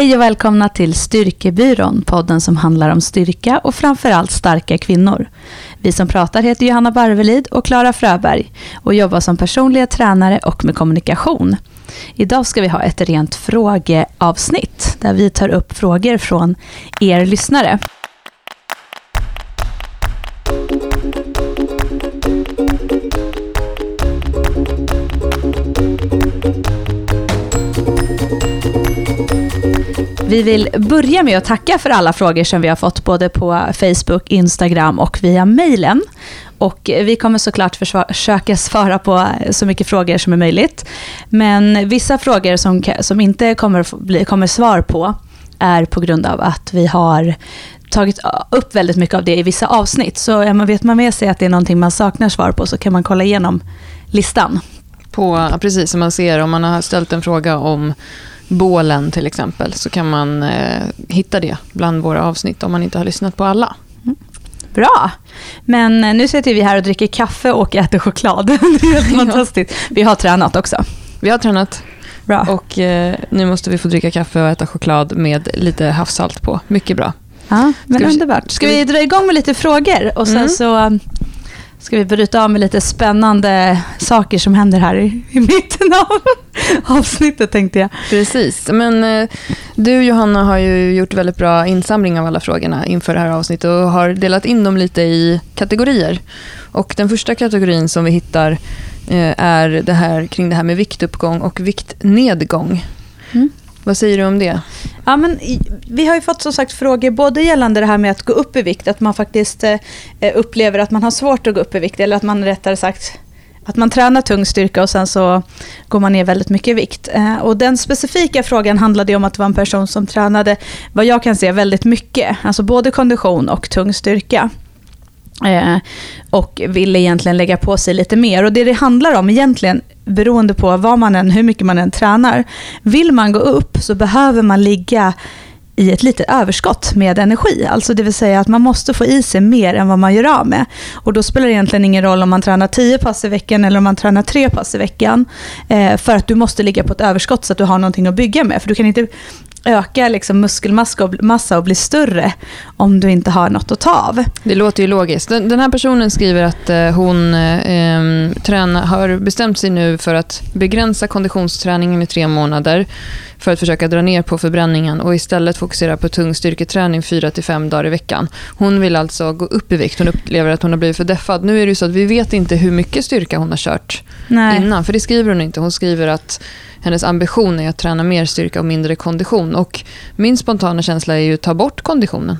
Hej och välkomna till Styrkebyrån, podden som handlar om styrka och framförallt starka kvinnor. Vi som pratar heter Johanna Barvelid och Klara Fröberg och jobbar som personliga tränare och med kommunikation. Idag ska vi ha ett rent frågeavsnitt där vi tar upp frågor från er lyssnare. Vi vill börja med att tacka för alla frågor som vi har fått både på Facebook, Instagram och via mejlen. Och vi kommer såklart försöka svara på så mycket frågor som är möjligt. Men vissa frågor som, som inte kommer, bli, kommer svar på är på grund av att vi har tagit upp väldigt mycket av det i vissa avsnitt. Så ja, man vet man med sig att det är någonting man saknar svar på så kan man kolla igenom listan. På, precis, som man ser om man har ställt en fråga om bålen till exempel, så kan man eh, hitta det bland våra avsnitt om man inte har lyssnat på alla. Mm. Bra. Men eh, nu sitter vi här och dricker kaffe och äter choklad. det är helt fantastiskt. Vi har tränat också. Vi har tränat. Bra. Och eh, nu måste vi få dricka kaffe och äta choklad med lite havssalt på. Mycket bra. Ja, men ska underbart. Vi, ska vi dra igång med lite frågor? Och sen mm. så ska vi bryta av med lite spännande saker som händer här i, i mitten av avsnittet tänkte jag. Precis, men eh, du Johanna har ju gjort väldigt bra insamling av alla frågorna inför det här avsnittet och har delat in dem lite i kategorier. Och den första kategorin som vi hittar eh, är det här kring det här med viktuppgång och viktnedgång. Mm. Vad säger du om det? Ja, men, vi har ju fått som sagt frågor både gällande det här med att gå upp i vikt, att man faktiskt eh, eh, upplever att man har svårt att gå upp i vikt, eller att man rättare sagt att man tränar tung styrka och sen så går man ner väldigt mycket i vikt. Eh, och den specifika frågan handlade om att det var en person som tränade, vad jag kan se, väldigt mycket. Alltså både kondition och tung styrka. Och ville egentligen lägga på sig lite mer. Och det det handlar om egentligen, beroende på vad man än, hur mycket man än tränar, vill man gå upp så behöver man ligga i ett litet överskott med energi. Alltså det vill säga att man måste få i sig mer än vad man gör av med. Och då spelar det egentligen ingen roll om man tränar 10 pass i veckan eller om man tränar 3 pass i veckan. Eh, för att du måste ligga på ett överskott så att du har någonting att bygga med. För du kan inte öka liksom muskelmassa och bli större om du inte har något att ta av. Det låter ju logiskt. Den, här personen skriver att eh, hon eh, träna, har bestämt sig nu för att begränsa konditionsträningen i tre månader för att försöka dra ner på förbränningen och istället fokusera på tung styrketräning 4-5 dagar i veckan. Hon vill alltså gå upp i vikt. Hon upplever att hon har blivit för deffad. Nu är det ju så att vi vet inte hur mycket styrka hon har kört Nej. innan, för det skriver hon inte. Hon skriver att hennes ambition är att träna mer styrka och mindre kondition. Och min spontana känsla är ju att ta bort konditionen.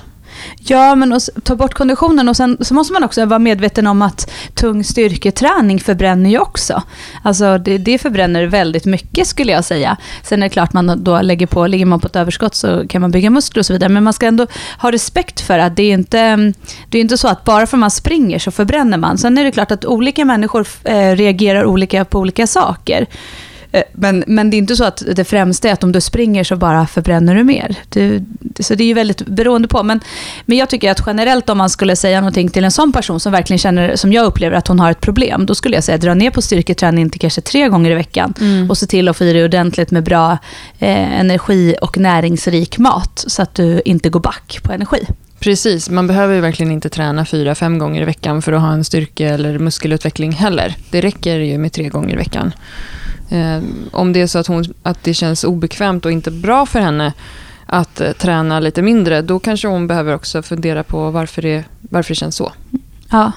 Ja, men och, ta bort konditionen och sen så måste man också vara medveten om att tung styrketräning förbränner ju också. Alltså det, det förbränner väldigt mycket skulle jag säga. Sen är det klart man då lägger på, ligger man på ett överskott så kan man bygga muskler och så vidare. Men man ska ändå ha respekt för att det är inte, det är inte så att bara för att man springer så förbränner man. Sen är det klart att olika människor eh, reagerar olika på olika saker. Eh, men, men det är inte så att det främsta är att om du springer så bara förbränner du mer. Du, så det är ju väldigt beroende på. Men, men jag tycker att generellt om man skulle säga någonting till en sån person som verkligen känner, som jag upplever att hon har ett problem, då skulle jag säga dra ner på styrketräning till kanske tre gånger i veckan mm. och se till att få i dig ordentligt med bra eh, energi och näringsrik mat så att du inte går back på energi. Precis, man behöver ju verkligen inte träna fyra, fem gånger i veckan för att ha en styrke eller muskelutveckling heller. Det räcker ju med tre gånger i veckan. Eh, om det är så att, hon, att det känns obekvämt och inte bra för henne att eh, träna lite mindre, då kanske hon behöver också fundera på varför det, varför det känns så. Ja,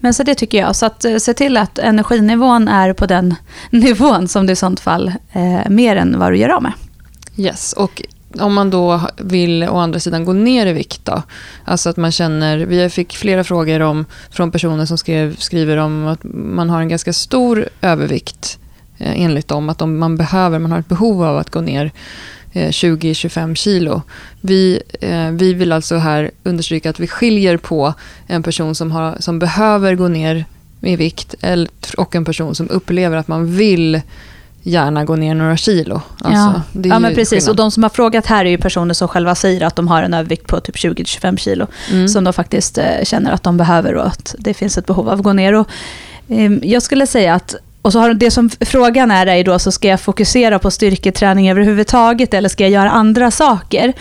men så det tycker jag. Så att eh, se till att energinivån är på den nivån som det i sånt fall eh, mer än vad du gör av med. Yes, och om man då vill å andra sidan gå ner i vikt då? Alltså att man känner, vi fick flera frågor om, från personer som skrev, skriver om att man har en ganska stor övervikt enligt dem, att om man behöver, man har ett behov av att gå ner 20-25 eh, kilo. Vi, eh, vi vill alltså här understryka att vi skiljer på en person som, har, som behöver gå ner i vikt och en person som upplever att man vill gärna gå ner några kilo. Alltså, ja. ja, men precis. Skillnad. Och de som har frågat här är ju personer som själva säger att de har en övervikt på typ 20-25 kilo. Mm. Som de faktiskt känner att de behöver och att det finns ett behov av att gå ner. Och, eh, jag skulle säga att och så har det som frågan är, är då, så ska jag fokusera på styrketräning överhuvudtaget eller ska jag göra andra saker?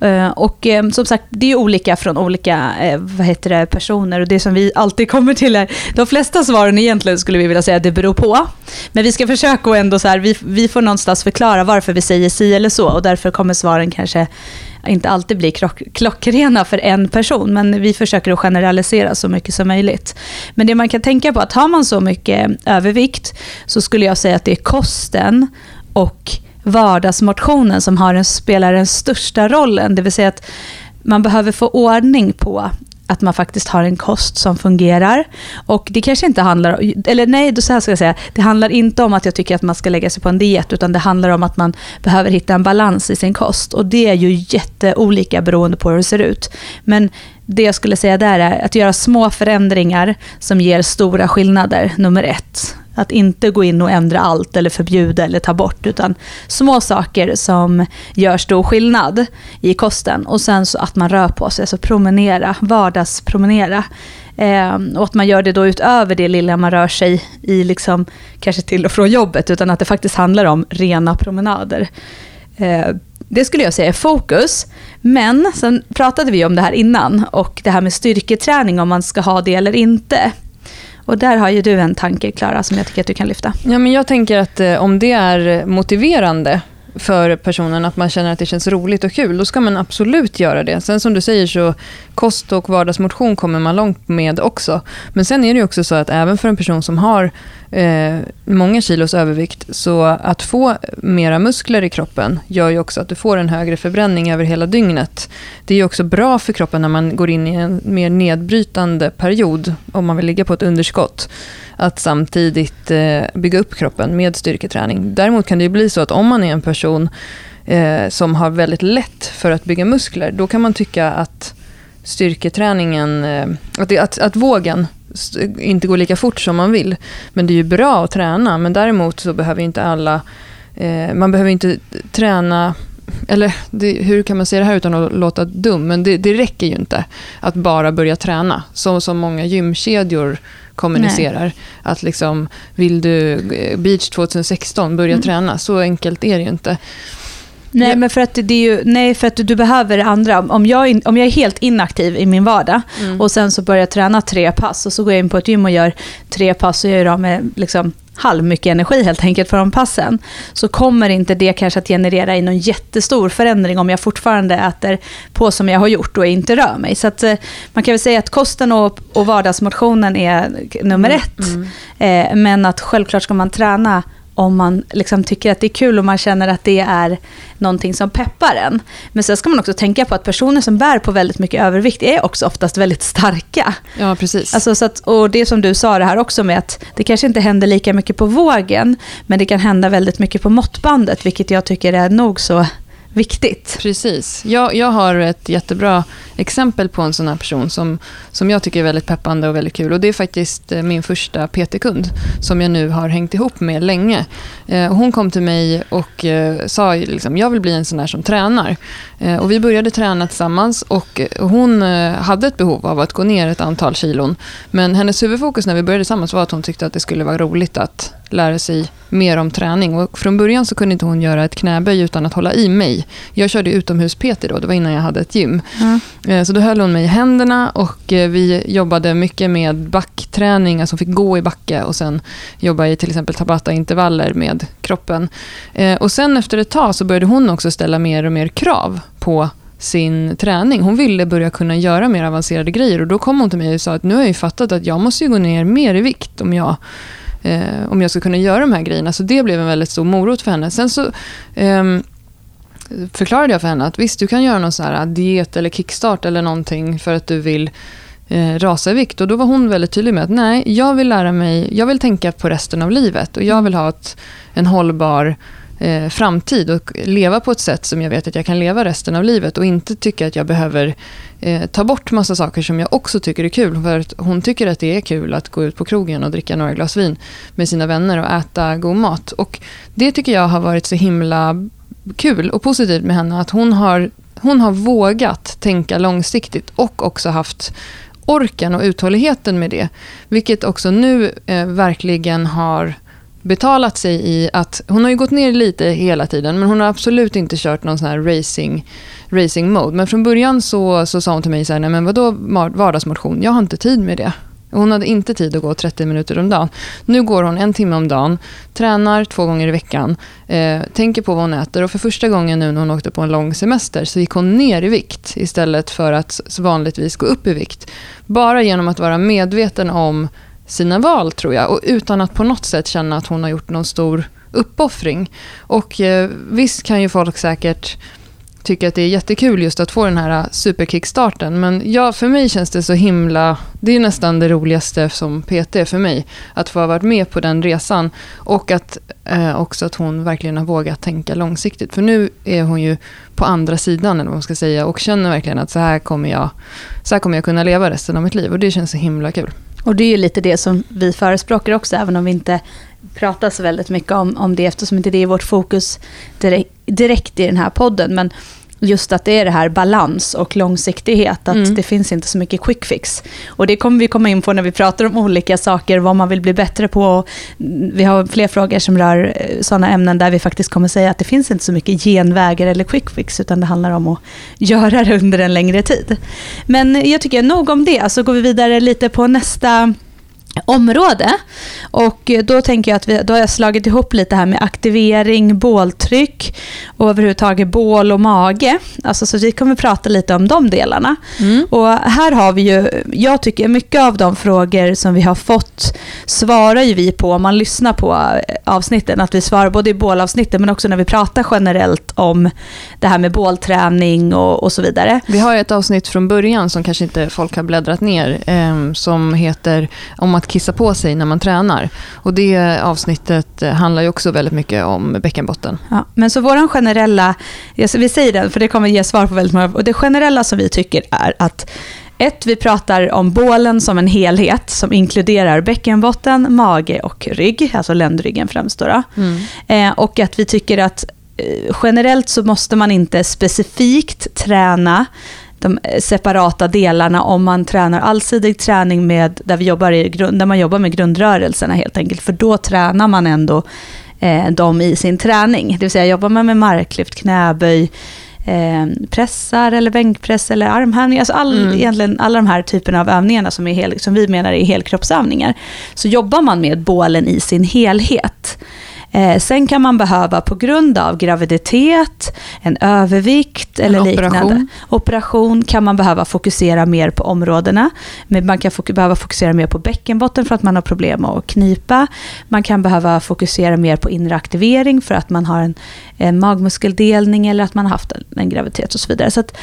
Eh, och eh, som sagt, det är olika från olika eh, vad heter det, personer och det som vi alltid kommer till är, de flesta svaren egentligen skulle vi vilja säga att det beror på. Men vi ska försöka ändå så här, vi, vi får någonstans förklara varför vi säger si eller så och därför kommer svaren kanske inte alltid blir klock, klockrena för en person, men vi försöker att generalisera så mycket som möjligt. Men det man kan tänka på att har man så mycket övervikt så skulle jag säga att det är kosten och vardagsmotionen som har en, spelar den största rollen. Det vill säga att man behöver få ordning på att man faktiskt har en kost som fungerar. Och det kanske inte handlar om, eller nej, så här ska jag säga, det handlar inte om att jag tycker att man ska lägga sig på en diet, utan det handlar om att man behöver hitta en balans i sin kost. Och det är ju jätteolika beroende på hur det ser ut. Men det jag skulle säga där är att göra små förändringar som ger stora skillnader, nummer ett. Att inte gå in och ändra allt eller förbjuda eller ta bort, utan små saker som gör stor skillnad i kosten. Och sen så att man rör på sig, alltså promenera, vardagspromenera. Eh, och att man gör det då utöver det lilla man rör sig i, liksom, kanske till och från jobbet, utan att det faktiskt handlar om rena promenader. Eh, det skulle jag säga är fokus. Men sen pratade vi om det här innan och det här med styrketräning, om man ska ha det eller inte. Och där har ju du en tanke, Klara, som jag tycker att du kan lyfta. Ja, men jag tänker att eh, om det är motiverande för personen, att man känner att det känns roligt och kul, då ska man absolut göra det. Sen som du säger så kost och vardagsmotion kommer man långt med också. Men sen är det också så att även för en person som har eh, många kilos övervikt, så att få mera muskler i kroppen gör ju också att du får en högre förbränning över hela dygnet. Det är ju också bra för kroppen när man går in i en mer nedbrytande period, om man vill ligga på ett underskott att samtidigt eh, bygga upp kroppen med styrketräning. Däremot kan det bli så att om man är en person eh, som har väldigt lätt för att bygga muskler, då kan man tycka att styrketräningen, eh, att, att, att vågen inte går lika fort som man vill. Men det är ju bra att träna, men däremot så behöver inte alla, man behöver inte träna eller det, hur kan man säga det här utan att låta dum, men det, det räcker ju inte att bara börja träna. Så som många gymkedjor kommunicerar. Nej. Att liksom, vill du eh, beach 2016, börja mm. träna. Så enkelt är det ju inte. Nej, ja. men för att, det är ju, nej, för att du behöver det andra. Om jag, om jag är helt inaktiv i min vardag mm. och sen så börjar jag träna tre pass och så går jag in på ett gym och gör tre pass och gör av med liksom, halv mycket energi helt enkelt för de passen, så kommer inte det kanske att generera i någon jättestor förändring om jag fortfarande äter på som jag har gjort och inte rör mig. Så att, eh, man kan väl säga att kosten och, och vardagsmotionen är nummer mm. ett. Mm. Eh, men att självklart ska man träna om man liksom tycker att det är kul och man känner att det är någonting som peppar en. Men sen ska man också tänka på att personer som bär på väldigt mycket övervikt är också oftast väldigt starka. Ja, precis. Alltså, så att, och det som du sa det här också med att det kanske inte händer lika mycket på vågen, men det kan hända väldigt mycket på måttbandet, vilket jag tycker är nog så viktigt. Precis. Jag, jag har ett jättebra exempel på en sån här person som, som jag tycker är väldigt peppande och väldigt kul. Och Det är faktiskt eh, min första PT-kund som jag nu har hängt ihop med länge. Eh, hon kom till mig och eh, sa liksom, jag vill bli en sån här som tränar. Eh, och Vi började träna tillsammans och eh, hon eh, hade ett behov av att gå ner ett antal kilon. Men hennes huvudfokus när vi började tillsammans var att hon tyckte att det skulle vara roligt att lära sig mer om träning. Och från början så kunde inte hon göra ett knäböj utan att hålla i mig. Jag körde utomhus-PT då, det var innan jag hade ett gym. Mm. Så då höll hon mig i händerna och eh, vi jobbade mycket med backträning, alltså hon fick gå i backe och sen jobba i till exempel tabata-intervaller med kroppen. Eh, och sen efter ett tag så började hon också ställa mer och mer krav på sin träning. Hon ville börja kunna göra mer avancerade grejer och då kom hon till mig och sa att nu har jag ju fattat att jag måste gå ner mer i vikt om jag eh, om jag ska kunna göra de här grejerna. Så det blev en väldigt stor morot för henne. Sen så eh, förklarade jag för henne att visst, du kan göra någon sån här diet eller kickstart eller någonting för att du vill eh, rasa i vikt. Och då var hon väldigt tydlig med att nej, jag vill lära mig, jag vill tänka på resten av livet och jag vill ha ett, en hållbar eh, framtid och leva på ett sätt som jag vet att jag kan leva resten av livet och inte tycka att jag behöver eh, ta bort massa saker som jag också tycker är kul. För att hon tycker att det är kul att gå ut på krogen och dricka några glas vin med sina vänner och äta god mat. Och det tycker jag har varit så himla kul och positivt med henne att hon har, hon har vågat tänka långsiktigt och också haft orken och uthålligheten med det. Vilket också nu eh, verkligen har betalat sig i att hon har ju gått ner lite hela tiden men hon har absolut inte kört någon sån här racing, racing mode. Men från början så, så sa hon till mig så här, nej men vadå vardagsmotion? Jag har inte tid med det. Hon hade inte tid att gå 30 minuter om dagen. Nu går hon en timme om dagen, tränar två gånger i veckan, eh, tänker på vad hon äter och för första gången nu när hon åkte på en lång semester så gick hon ner i vikt istället för att vanligtvis gå upp i vikt. Bara genom att vara medveten om sina val tror jag och utan att på något sätt känna att hon har gjort någon stor uppoffring. Och eh, visst kan ju folk säkert tycka att det är jättekul just att få den här eh, superkickstarten. Men ja, för mig känns det så himla... Det är nästan det roligaste som PT för mig. Att få ha varit med på den resan. Och att eh, också att hon verkligen har vågat tänka långsiktigt. För nu är hon ju på andra sidan, eller vad man ska säga. Och känner verkligen att så här kommer jag, så här kommer jag kunna leva resten av mitt liv. Och det känns så himla kul. Och det är ju lite det som vi förespråkar också, även om vi inte pratar så väldigt mycket om, om det, eftersom inte det är vårt fokus direkt, direkt i den här podden. Men just att det är det här balans och långsiktighet, att mm. det finns inte så mycket quick fix. Och det kommer vi komma in på när vi pratar om olika saker, vad man vill bli bättre på. Vi har fler frågor som rör eh, sådana ämnen där vi faktiskt kommer säga att det finns inte så mycket genvägar eller quick fix, utan det handlar om att göra det under en längre tid. Men jag tycker nog om det, så går vi vidare lite på nästa område. Och då tänker jag att vi, då har jag slagit ihop lite här med aktivering, båltryck och överhuvudtaget bål och mage. Alltså, så vi kommer prata lite om de delarna. Mm. Och här har vi ju, jag tycker mycket av de frågor som vi har fått svarar ju vi på om man lyssnar på avsnitten. Att vi svarar både i bålavsnitten men också när vi pratar generellt om det här med bålträning och, och så vidare. Vi har ett avsnitt från början som kanske inte folk har bläddrat ner eh, som heter om att kissa på sig när man tränar. Och det avsnittet handlar ju också väldigt mycket om bäckenbotten. Ja, men så våran generella, vi säger det för det kommer ge svar på väldigt många, och det generella som vi tycker är att ett, vi pratar om bålen som en helhet som inkluderar bäckenbotten, mage och rygg, alltså ländryggen främst. Då, mm. eh, och att vi tycker att eh, generellt så måste man inte specifikt träna de separata delarna om man tränar allsidig träning med, där, vi jobbar i, där man jobbar med grundrörelserna helt enkelt. För då tränar man ändå eh, dem i sin träning. Det vill säga jobbar man med marklyft, knäböj, eh, pressar eller bänkpress eller armhävningar. Alltså all, mm. egentligen alla de här typerna av övningarna som, är hel, som vi menar är helkroppsövningar. Så jobbar man med bålen i sin helhet. Eh, sen kan man behöva på grund av graviditet, en övervikt eller en liknande operation. operation kan man behöva fokusera mer på områdena. Men man kan fok behöva fokusera mer på bäckenbotten för att man har problem att knipa. Man kan behöva fokusera mer på inre aktivering för att man har en, en magmuskeldelning eller att man har haft en, en graviditet och så vidare. Så att,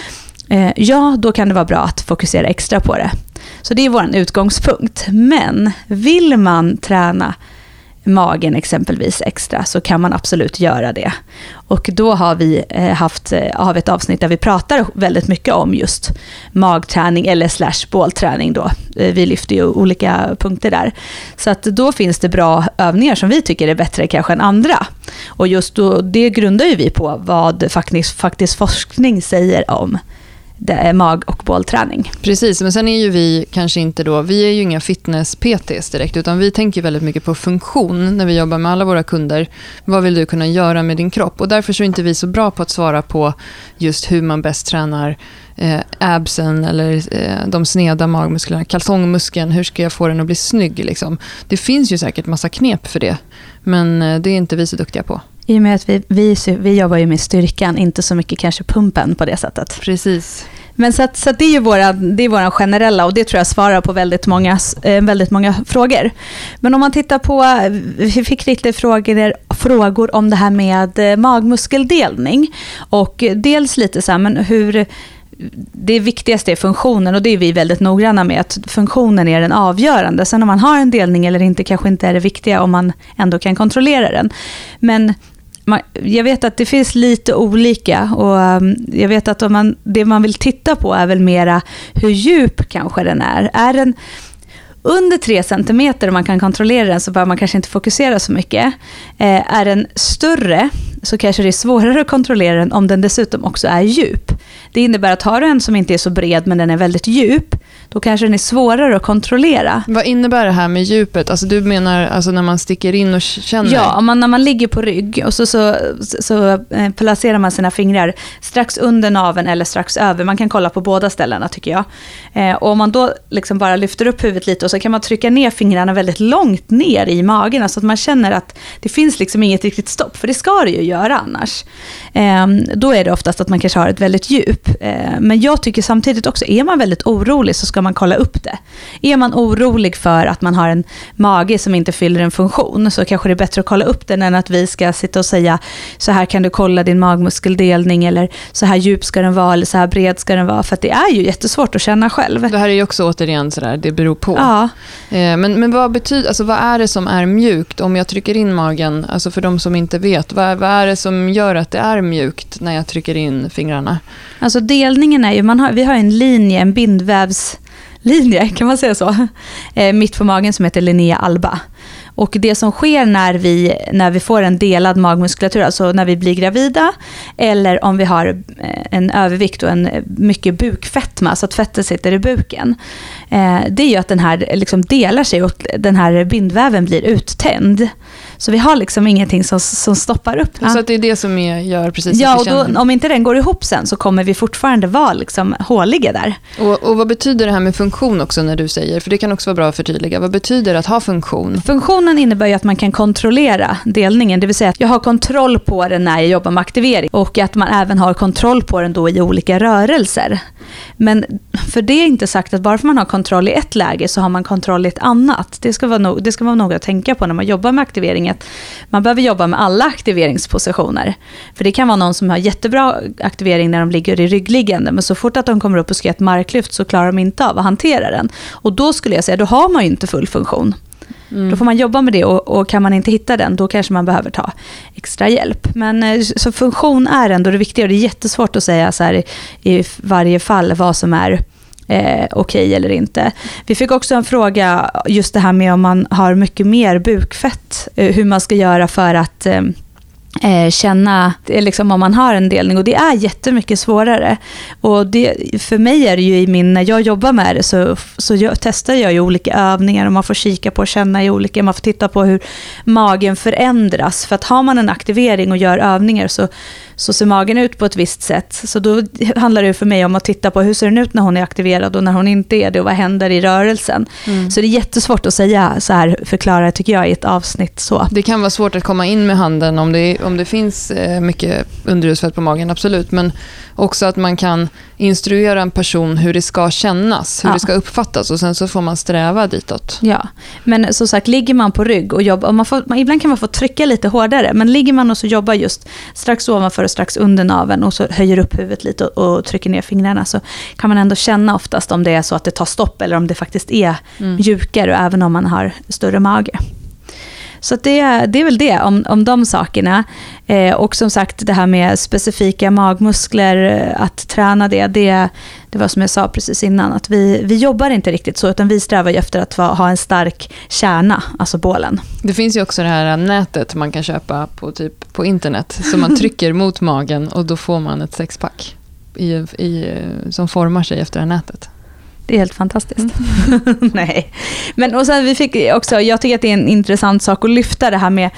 eh, ja, då kan det vara bra att fokusera extra på det. Så det är vår utgångspunkt. Men vill man träna magen exempelvis extra så kan man absolut göra det. Och då har vi eh, haft eh, har vi ett avsnitt där vi pratar väldigt mycket om just magträning eller slash bålträning då. Eh, vi lyfter ju olika punkter där. Så att då finns det bra övningar som vi tycker är bättre kanske än andra. Och just då, det grundar ju vi på vad faktiskt, faktiskt forskning säger om mag och bålträning. Precis, men sen är ju vi kanske inte då, vi är ju inga fitness-PTs direkt, utan vi tänker väldigt mycket på funktion när vi jobbar med alla våra kunder. Vad vill du kunna göra med din kropp? Och därför så är inte vi så bra på att svara på just hur man bäst tränar eh, absen eller eh, de sneda magmusklerna, kalsongmuskeln, hur ska jag få den att bli snygg? Liksom. Det finns ju säkert massa knep för det, men eh, det är inte vi så duktiga på. I och med att vi, vi, vi jobbar ju med styrkan, inte så mycket kanske pumpen på det sättet. Precis. Men så, att, så att det är ju våra, det är våra generella och det tror jag svarar på väldigt många, eh, väldigt många frågor. Men om man tittar på, vi fick lite frågor, frågor om det här med eh, magmuskeldelning. Och dels lite så här, men hur det viktigaste är funktionen och det är vi väldigt noggranna med, att funktionen är den avgörande. Sen om man har en delning eller inte kanske inte är det viktiga om man ändå kan kontrollera den. Men jag vet att det finns lite olika och um, jag vet att om man, det man vill titta på är väl mera hur djup kanske den är. Är den under 3 cm och man kan kontrollera den så behöver man kanske inte fokusera så mycket. Eh, är den större så kanske det är svårare att kontrollera den om den dessutom också är djup. Det innebär att har du en som inte är så bred men den är väldigt djup, då kanske den är svårare att kontrollera. Vad innebär det här med djupet? Alltså du menar alltså när man sticker in och känner? Ja, om man, när man ligger på rygg och så, så, så eh, placerar man sina fingrar strax under naven eller strax över. Man kan kolla på båda ställena tycker jag. Eh, och om man då liksom bara lyfter upp huvudet lite och så kan man trycka ner fingrarna väldigt långt ner i magen. Alltså att man känner att det finns liksom inget riktigt stopp, för det ska det ju göra annars. Eh, då är det oftast att man kanske har ett väldigt djup. Eh, men jag tycker samtidigt också, är man väldigt orolig så ska man kolla upp det. Är man orolig för att man har en mage som inte fyller en funktion så kanske det är bättre att kolla upp den än att vi ska sitta och säga så här kan du kolla din magmuskeldelning eller så här djup ska den vara eller så här bred ska den vara. För det är ju jättesvårt att känna själv. Det här är ju också återigen sådär, det beror på. Ja. Eh, men, men vad, betyder, alltså vad är det som är mjukt om jag trycker in magen? Alltså för de som inte vet, vad, vad är det som gör att det är mjukt när jag trycker in fingrarna? Alltså delningen är ju, man har, vi har en linje, en bindvävslinje, kan man säga så? Eh, mitt på magen som heter Linnea alba. Och det som sker när vi, när vi får en delad magmuskulatur, alltså när vi blir gravida, eller om vi har eh, en övervikt och en mycket bukfetma, så att fettet sitter i buken, eh, det är ju att den här liksom delar sig och den här bindväven blir uttänd. Så vi har liksom ingenting som, som stoppar upp den. Så det är det som är, gör precis Ja, och då, om inte den går ihop sen så kommer vi fortfarande vara liksom håliga där. Och, och vad betyder det här med funktion också när du säger? För det kan också vara bra att förtydliga. Vad betyder det att ha funktion? Funktionen innebär ju att man kan kontrollera delningen, det vill säga att jag har kontroll på den när jag jobbar med aktivering och att man även har kontroll på den då i olika rörelser. Men för det är inte sagt att bara för man har kontroll i ett läge så har man kontroll i ett annat. Det ska vara, no det ska vara något att tänka på när man jobbar med aktivering. Att man behöver jobba med alla aktiveringspositioner. För det kan vara någon som har jättebra aktivering när de ligger i ryggliggande, men så fort att de kommer upp och ska göra ett marklyft så klarar de inte av att hantera den. Och då skulle jag säga, då har man ju inte full funktion. Mm. Då får man jobba med det och, och, kan man inte hitta den, då kanske man behöver ta extra hjälp. Men eh, så funktion är ändå det viktiga och det är jättesvårt att säga så här i, i varje fall vad som är eh, okej okay eller inte. Vi fick också en fråga, just det här med om man har mycket mer bukfett, eh, hur man ska göra för att eh, eh känna liksom om man har en delning och det är jättemycket svårare. Och det, för mig är det ju i min, när jag jobbar med det så, så jag, testar jag ju olika övningar och man får kika på och känna i olika, man får titta på hur magen förändras. För att har man en aktivering och gör övningar så så ser magen ut på ett visst sätt. Så då handlar det för mig om att titta på hur ser den ut när hon är aktiverad och när hon inte är det och vad händer i rörelsen. Mm. Så det är jättesvårt att säga så här, förklara tycker jag i ett avsnitt så. Det kan vara svårt att komma in med handen om det, om det finns eh, mycket underhudsfett på magen, absolut. Men också att man kan instruera en person hur det ska kännas, hur ja. det ska uppfattas och sen så får man sträva ditåt. Ja, men som sagt, ligger man på rygg och jobbar, och man får, man, ibland kan man få trycka lite hårdare, men ligger man och så jobbar just strax ovanför strax under naven och så höjer upp huvudet lite och, och, trycker ner fingrarna så kan man ändå känna oftast om det är så att det tar stopp eller om det faktiskt är mm. mjukare, även om man har större mage. Så det, det är väl det om, om de sakerna. Eh, och som sagt det här med specifika magmuskler, eh, att träna det, det, det var som jag sa precis innan, att vi, vi jobbar inte riktigt så, utan vi strävar efter att ha en stark kärna, alltså bålen. Det finns ju också det här nätet man kan köpa på, typ, på internet, som man trycker mot magen och då får man ett sexpack i, i, som formar sig efter det här nätet. Det är helt fantastiskt. Mm. Nej. Men och sen vi fick också, jag tycker att det är en intressant sak att lyfta det här med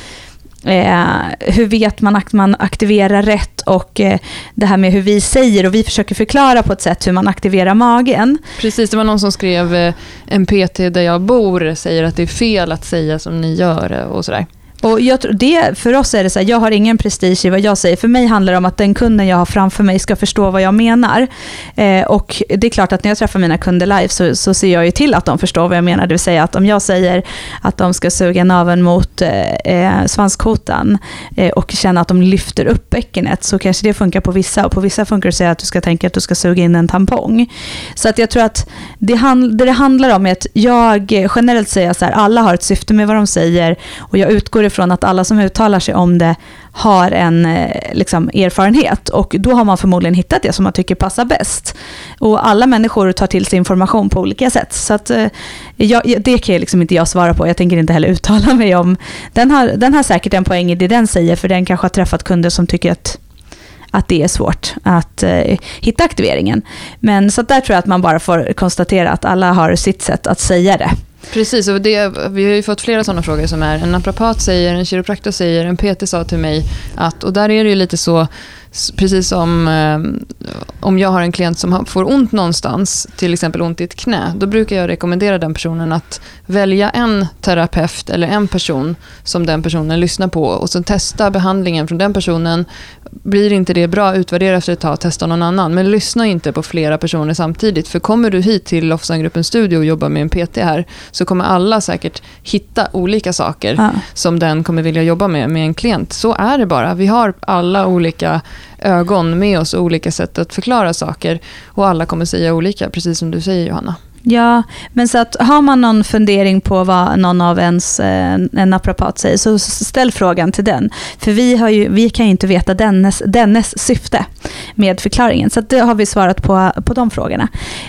Eh, hur vet man att man aktiverar rätt och eh, det här med hur vi säger och vi försöker förklara på ett sätt hur man aktiverar magen. Precis, det var någon som skrev eh, en PT där jag bor säger att det är fel att säga som ni gör och sådär. Och jag tror det, för oss är det så här, jag har ingen prestige i vad jag säger. För mig handlar det om att den kunden jag har framför mig ska förstå vad jag menar. Eh, och det är klart att när jag träffar mina kunder live så, så ser jag ju till att de förstår vad jag menar. Det vill säga att om jag säger att de ska suga naveln mot eh, eh, svanskotan eh, och känna att de lyfter upp bäckenet så kanske det funkar på vissa. Och på vissa funkar det att säga att du ska tänka att du ska suga in en tampong. Så att jag tror att det, hand, det det handlar om är att jag eh, generellt säger så här, alla har ett syfte med vad de säger och jag utgår ifrån att alla som uttalar sig om det har en eh, liksom, erfarenhet och då har man förmodligen hittat det som man tycker passar bäst. Och alla människor tar till sig information på olika sätt. Så att, eh, jag, det kan liksom inte jag svara på. Jag tänker inte heller uttala mig om. Den har, den har säkert en poäng i det den säger, för den kanske har träffat kunder som tycker att att det är svårt att eh, hitta aktiveringen. Men så där tror jag att man bara får konstatera att alla har sitt sätt att säga det. Precis, och det, vi har ju fått flera sådana frågor som är en naprapat säger, en kiropraktor säger, en PT sa till mig att, och där är det ju lite så, precis som eh, om jag har en klient som får ont någonstans, till exempel ont i ett knä, då brukar jag rekommendera den personen att välja en terapeut eller en person som den personen lyssnar på och sen testa behandlingen från den personen. Blir inte det bra, utvärdera efter ett tag, testa någon annan. Men lyssna inte på flera personer samtidigt, för kommer du hit till Lofsangruppens studio och jobbar med en PT här, så kommer alla säkert hitta olika saker ja. som den kommer vilja jobba med, med en klient. Så är det bara. Vi har alla olika ögon med oss och olika sätt att förklara saker. Och alla kommer säga olika, precis som du säger Johanna. Ja, men så att har man någon fundering på vad någon av ens eh, en naprapat säger, så ställ frågan till den. För vi, har ju, vi kan ju inte veta dennes, dennes syfte med förklaringen. Så det har vi svarat på, på de frågorna.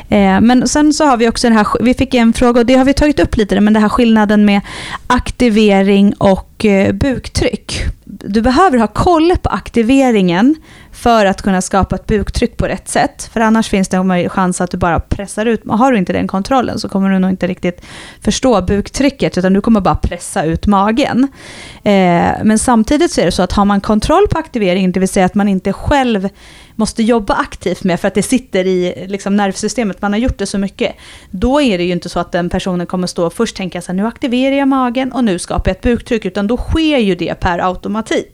Eh, men sen så har vi också den här, vi fick en fråga och det har vi tagit upp lite, men den här skillnaden med aktivering och eh, buktryck. Du behöver ha koll på aktiveringen för att kunna skapa ett buktryck på rätt sätt. För annars finns det en chans att du bara pressar ut. Har du inte den kontrollen så kommer du nog inte riktigt förstå buktrycket, utan du kommer bara pressa ut magen. Eh, men samtidigt så är det så att har man kontroll på aktiveringen, det vill säga att man inte själv måste jobba aktivt med för att det sitter i liksom, nervsystemet, man har gjort det så mycket, då är det ju inte så att den personen kommer stå och först tänka så här, nu aktiverar jag magen och nu skapar jag ett buktryck, utan då sker ju det per automatik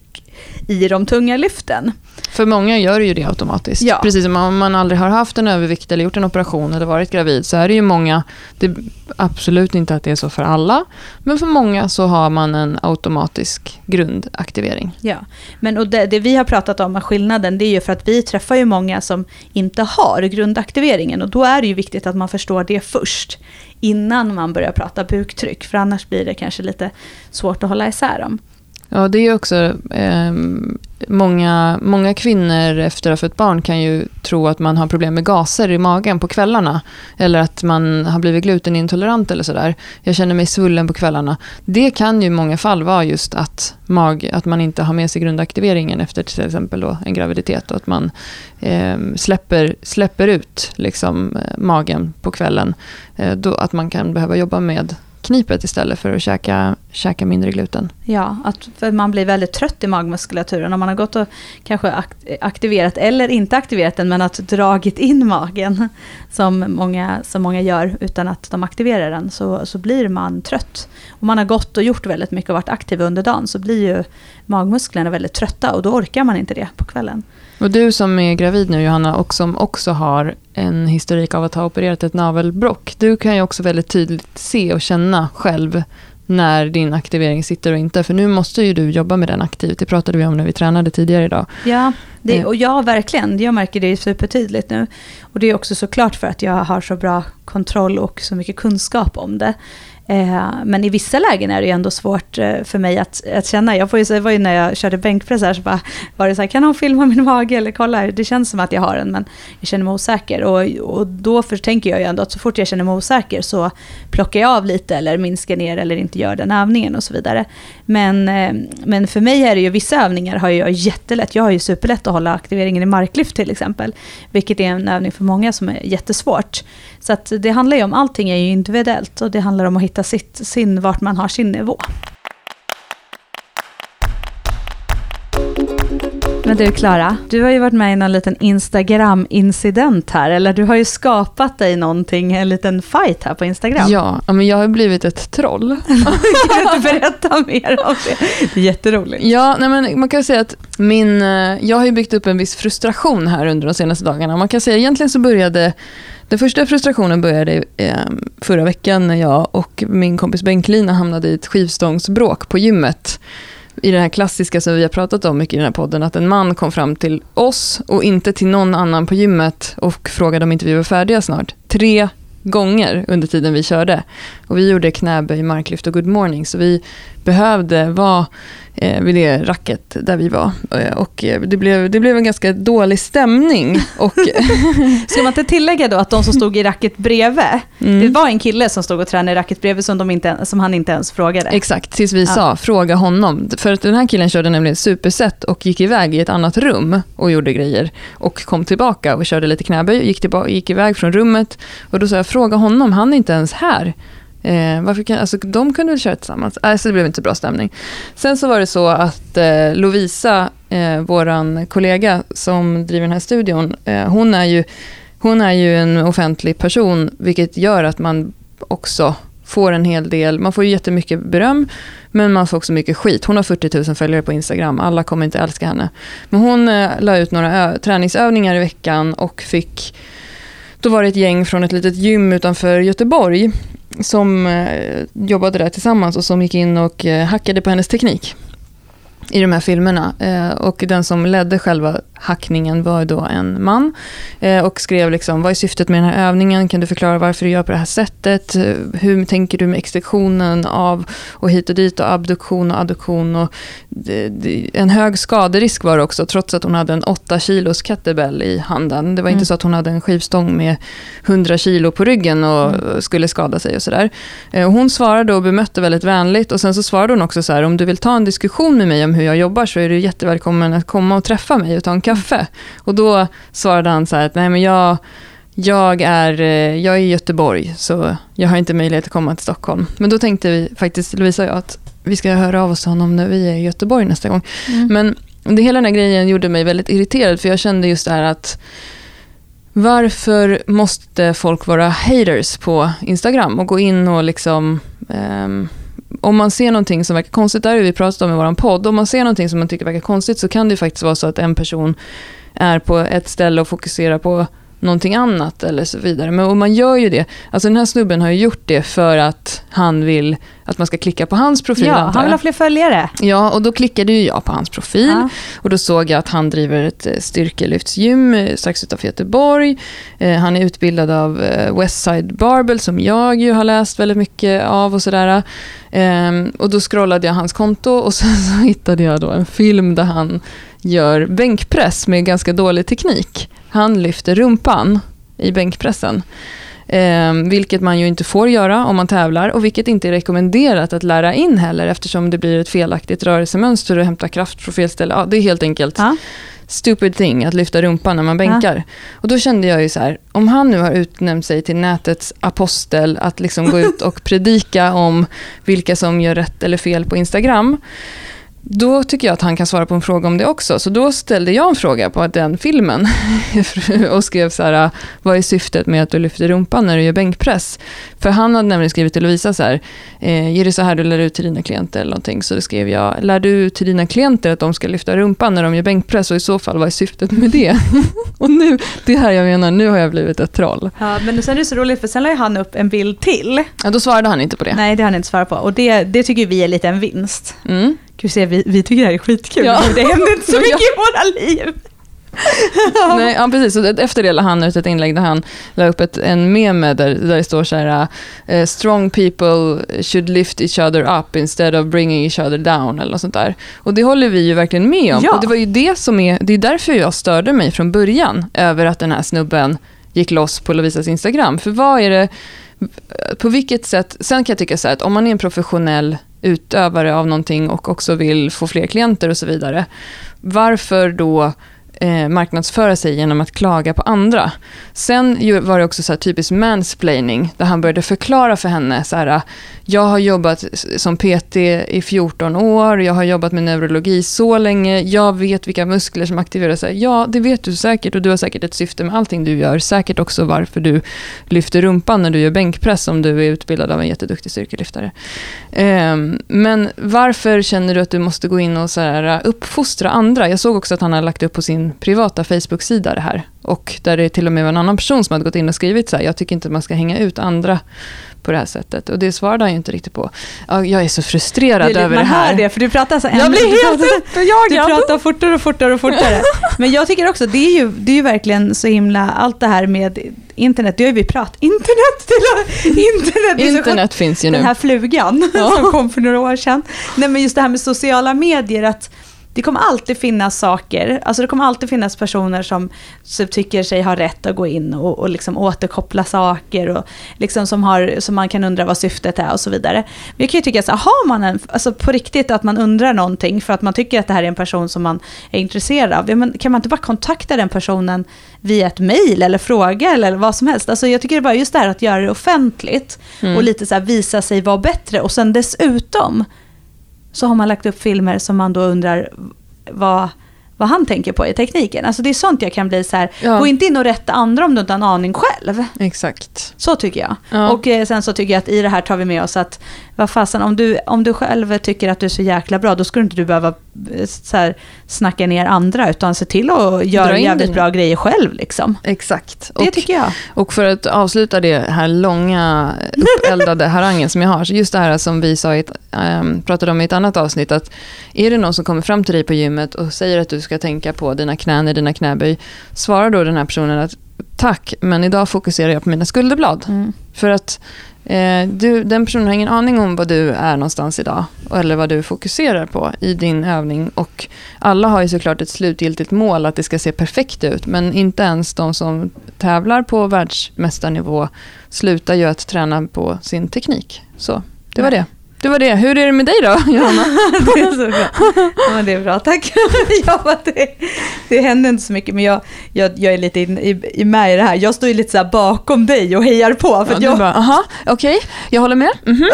i de tunga lyften. För många gör ju det automatiskt. Ja. Precis som om man aldrig har haft en övervikt eller gjort en operation eller varit gravid så är det ju många, det är absolut inte att det är så för alla, men för många så har man en automatisk grundaktivering. Ja, men och det, det vi har pratat om, skillnaden, det är ju för att vi träffar ju många som inte har grundaktiveringen och då är det ju viktigt att man förstår det först innan man börjar prata buktryck, för annars blir det kanske lite svårt att hålla isär dem. Ja, det är också eh, många, många kvinnor efter att ha fött barn kan ju tro att man har problem med gaser i magen på kvällarna. Eller att man har blivit glutenintolerant eller sådär. Jag känner mig svullen på kvällarna. Det kan ju i många fall vara just att, mag, att man inte har med sig grundaktiveringen efter till exempel då en graviditet. Och att man eh, släpper, släpper ut liksom, eh, magen på kvällen. Eh, då, att man kan behöva jobba med knipet istället för att käka, käka mindre gluten. Ja, att, för man blir väldigt trött i magmuskulaturen om man har gått och kanske aktiverat, eller inte aktiverat den, men att dragit in magen, som många, som många gör utan att de aktiverar den, så, så blir man trött. Om man har gått och gjort väldigt mycket och varit aktiv under dagen, så blir ju magmusklerna väldigt trötta och då orkar man inte det på kvällen. Och du som är gravid nu Johanna och som också har en historik av att ha opererat ett navelbrock. Du kan ju också väldigt tydligt se och känna själv när din aktivering sitter och inte. För nu måste ju du jobba med den aktivt. Det pratade vi om när vi tränade tidigare idag. Ja, det, eh. och ja, verkligen. Jag märker det supertydligt nu. Och det är också såklart för att jag har så bra kontroll och så mycket kunskap om det. Eh, men i vissa lägen är det ju ändå svårt eh, för mig att, att känna. Jag får ju, det var ju när jag körde bänkpress här så bara, var det så här, kan någon filma min mage eller kolla? Det känns som att jag har den men jag känner mig osäker. Och, och då tänker jag ju ändå att så fort jag känner mig osäker så plockar jag av lite eller minskar ner eller inte gör den övningen och så vidare. Men, eh, men för mig är det ju vissa övningar har jag jättelätt. Jag har ju superlätt att hålla aktiveringen i marklyft till exempel. Vilket är en övning för många som är jättesvårt. Så att det handlar ju om, allting är ju individuellt och det handlar om att hitta sitt, sin, vart man har sin nivå. Men du Klara, du har ju varit med i någon liten Instagram-incident här, eller du har ju skapat dig någonting, en liten fight här på Instagram. Ja, men jag har blivit ett troll. kan du berätta mer om det? Det är jätteroligt. Ja, nej men man kan säga att min, eh, jag har ju byggt upp en viss frustration här under de senaste dagarna. Man kan säga egentligen så började den första frustrationen började eh, förra veckan när jag och min kompis Bengt-Lina hamnade i ett skivstångsbråk på gymmet. I det här klassiska som vi har pratat om mycket i den här podden, att en man kom fram till oss och inte till någon annan på gymmet och frågade om inte vi var färdiga snart. Tre gånger under tiden vi körde. Och vi gjorde knäböj, marklyft och good morning, så vi behövde vara vid det racket där vi var. Eh, och eh, det blev, det blev en ganska dålig stämning. Och, Ska man inte tillägga då att de som stod i racket bredvid, Mm. det var en kille som stod och tränade i racket bredvid som, de inte, som han inte ens frågade. Exakt, tills vi Ja. sa fråga honom. För att den här killen körde nämligen superset och gick iväg i ett annat rum och gjorde grejer. Och kom tillbaka och körde lite knäböj och gick, tillbaka, gick iväg från rummet. Och då sa jag, fråga honom, han är inte ens här. Eh, varför kan, alltså, de kunde väl köra tillsammans? Alltså, det blev inte så bra stämning. Sen så var det så att eh, Lovisa, eh, vår kollega som driver den här studion, eh, hon, är ju, hon är ju en offentlig person, vilket gör att man också får en hel del, man får ju jättemycket beröm, men man får också mycket skit. Hon har 40 000 följare på Instagram, alla kommer inte älska henne. Men hon eh, la ut några träningsövningar i veckan och fick, då var det ett gäng från ett litet gym utanför Göteborg som eh, jobbade där tillsammans och som gick in och eh, hackade på hennes teknik i de här filmerna. Eh, och den som ledde själva hackningen var då en man eh, och skrev liksom, vad är syftet med den här övningen? Kan du förklara varför du gör på det här sättet? Eh, Hur tänker du med extraktionen av och hit och dit och abduktion och adduktion? Och en hög skaderisk var det också, trots att hon hade en 8 kilos kettlebell i handen. Det var Mm. inte så att hon hade en skivstång med 100 kilo på ryggen och Mm. skulle skada sig och sådär. Eh, Hon svarade och bemötte väldigt vänligt och sen så svarade hon också så här, om du vill ta en diskussion med mig om hur jag jobbar så är du jättevälkommen att komma och träffa mig och ta en kaffe. Och då svarade han så här att nej men jag, jag, är, eh, jag är i Göteborg så jag har inte möjlighet att komma till Stockholm. Men då tänkte vi faktiskt, Lovisa och jag, att vi ska höra av oss till honom när vi är i Göteborg nästa gång. Mm. Men det, hela den här grejen gjorde mig väldigt irriterad för jag kände just det här att varför måste folk vara haters på Instagram och gå in och liksom ehm, om man ser någonting som verkar konstigt, där har vi pratat om i vår podd, om man ser någonting som man tycker verkar konstigt så kan det ju faktiskt vara så att en person är på ett ställe och fokuserar på någonting annat eller så vidare. Men och man gör ju det. Alltså den här snubben har ju gjort det för att han vill att man ska klicka på hans profil. Ja, han vill ha fler följare. Ja, och då klickade ju jag på hans profil. Ja. Och då såg jag att han driver ett eh, styrkelyftsgym eh, strax utanför Göteborg. Eh, han är utbildad av Westside Barbell som jag ju har läst väldigt mycket av och sådär. Ehm, och då scrollade jag hans konto och sen så hittade jag då en film där han gör bänkpress med ganska dålig teknik. Han lyfter rumpan i bänkpressen. Ehm, vilket man ju inte får göra om man tävlar och vilket inte är rekommenderat att lära in heller eftersom det blir ett felaktigt rörelsemönster och hämta kraft från fel ställe. Ja, det är helt enkelt Ja. stupid thing att lyfta rumpan när man bänkar. Och då kände jag ju så här, om han nu har utnämnt sig till nätets apostel att liksom gå ut och predika om vilka som gör rätt eller fel på Instagram. Då tycker jag att han kan svara på en fråga om det också. Så då ställde jag en fråga på den filmen och skrev så här, vad är syftet med att du lyfter rumpan när du gör bänkpress? För han hade nämligen skrivit till Lovisa så här, eh, är det så här du lär ut till dina klienter eller någonting? Så då skrev jag, lär du ut till dina klienter att de ska lyfta rumpan när de gör bänkpress och i så fall vad är syftet med det? och nu, det är här jag menar, nu har jag blivit ett troll. Ja, men sen är det så roligt, för sen la han upp en bild till. Ja, då svarade han inte på det. Nej, det har han inte svarat på. Och det, det tycker vi är lite en vinst. Mm. Gud, se, vi, vi tycker det här är skitkul, Ja. men det händer inte så mycket i våra liv. Nej, ja, precis. Så efter det la han ut ett inlägg där han la upp ett, en meme där, där det står så här eh, “Strong people should lift each other up instead of bringing each other down” eller något sånt där. Och det håller vi ju verkligen med om. Ja. Och det var ju det som är, det är därför jag störde mig från början över att den här snubben gick loss på Lovisas Instagram. För vad är det, på vilket sätt, sen kan jag tycka så här att om man är en professionell utövare av någonting och också vill få fler klienter och så vidare, varför då eh, marknadsföra sig genom att klaga på andra. Sen var det också så här typiskt mansplaining, där han började förklara för henne så här, jag har jobbat som PT i 14 år, jag har jobbat med neurologi så länge, jag vet vilka muskler som aktiveras. Ja, det vet du säkert och du har säkert ett syfte med allting du gör, säkert också varför du lyfter rumpan när du gör bänkpress om du är utbildad av en jätteduktig styrkelyftare. Eh, men varför känner du att du måste gå in och så här, uppfostra andra? Jag såg också att han har lagt upp på sin privata Facebook-sida det här. Och där det till och med var en annan person som hade gått in och skrivit så här, jag tycker inte att man ska hänga ut andra på det här sättet. Och det svarade han ju inte riktigt på. Ja, Jag är så frustrerad Det är- över man det här. hör det, för du pratar så Jag blir helt uppjagad. Du pratar fortare och fortare och fortare. Men jag tycker också, det är ju, det är ju verkligen så himla, allt det här med internet, det har ju vi pratat, internet till internet. Internet finns ju nu. Den här flugan Ja. som kom för några år sedan. Nej men just det här med sociala medier, att det kommer alltid finnas saker, alltså det kommer alltid finnas personer som, som tycker sig ha rätt att gå in och, och liksom återkoppla saker och liksom som, har, som man kan undra vad syftet är och så vidare. Men jag kan ju tycka så här, har man en, alltså på riktigt att man undrar någonting för att man tycker att det här är en person som man är intresserad av, ja, men kan man inte bara kontakta den personen via ett mejl eller fråga eller vad som helst? Alltså jag tycker det är bara just det här att göra det offentligt Mm. och lite så visa sig vara bättre och sen dessutom så har man lagt upp filmer som man då undrar vad, vad han tänker på i tekniken. Alltså det är sånt jag kan bli så här, Ja. gå inte in och rätta andra om du inte har en aning själv. Exakt. Så tycker jag. Ja. Och eh, sen så tycker jag att i det här tar vi med oss att, vad fasen, om du, om du själv tycker att du är så jäkla bra, då skulle inte du behöva eh, så här, snacka ner andra, utan se till att göra jävligt bra grejer själv. Liksom. Exakt. Det Och- tycker jag. Och för att avsluta det här långa uppeldade harangen som jag har, så just det här som vi sa i ett, ehm, pratade om i ett annat avsnitt, att är det någon som kommer fram till dig på gymmet och säger att du ska tänka på dina knän i dina knäböj, svarar då den här personen att tack, men idag fokuserar jag på mina skulderblad. Mm. För att eh, du, den personen har ingen aning om vad du är någonstans idag, eller vad du fokuserar på i din övning. Och alla har ju såklart ett slutgiltigt mål att det ska se perfekt ut, men inte ens de som tävlar på världsmästarnivå slutar ju att träna på sin teknik. Så det var det. Det var det. Hur är det med dig då, Johanna? det är så bra. Ja, det är bra, tack. ja, det, det händer inte så mycket, men jag, jag, jag är lite in, i, i med i det här. Jag står ju lite så bakom dig och hejar på. För Ja, jag, bara, aha, okej, jag håller med. Mhm.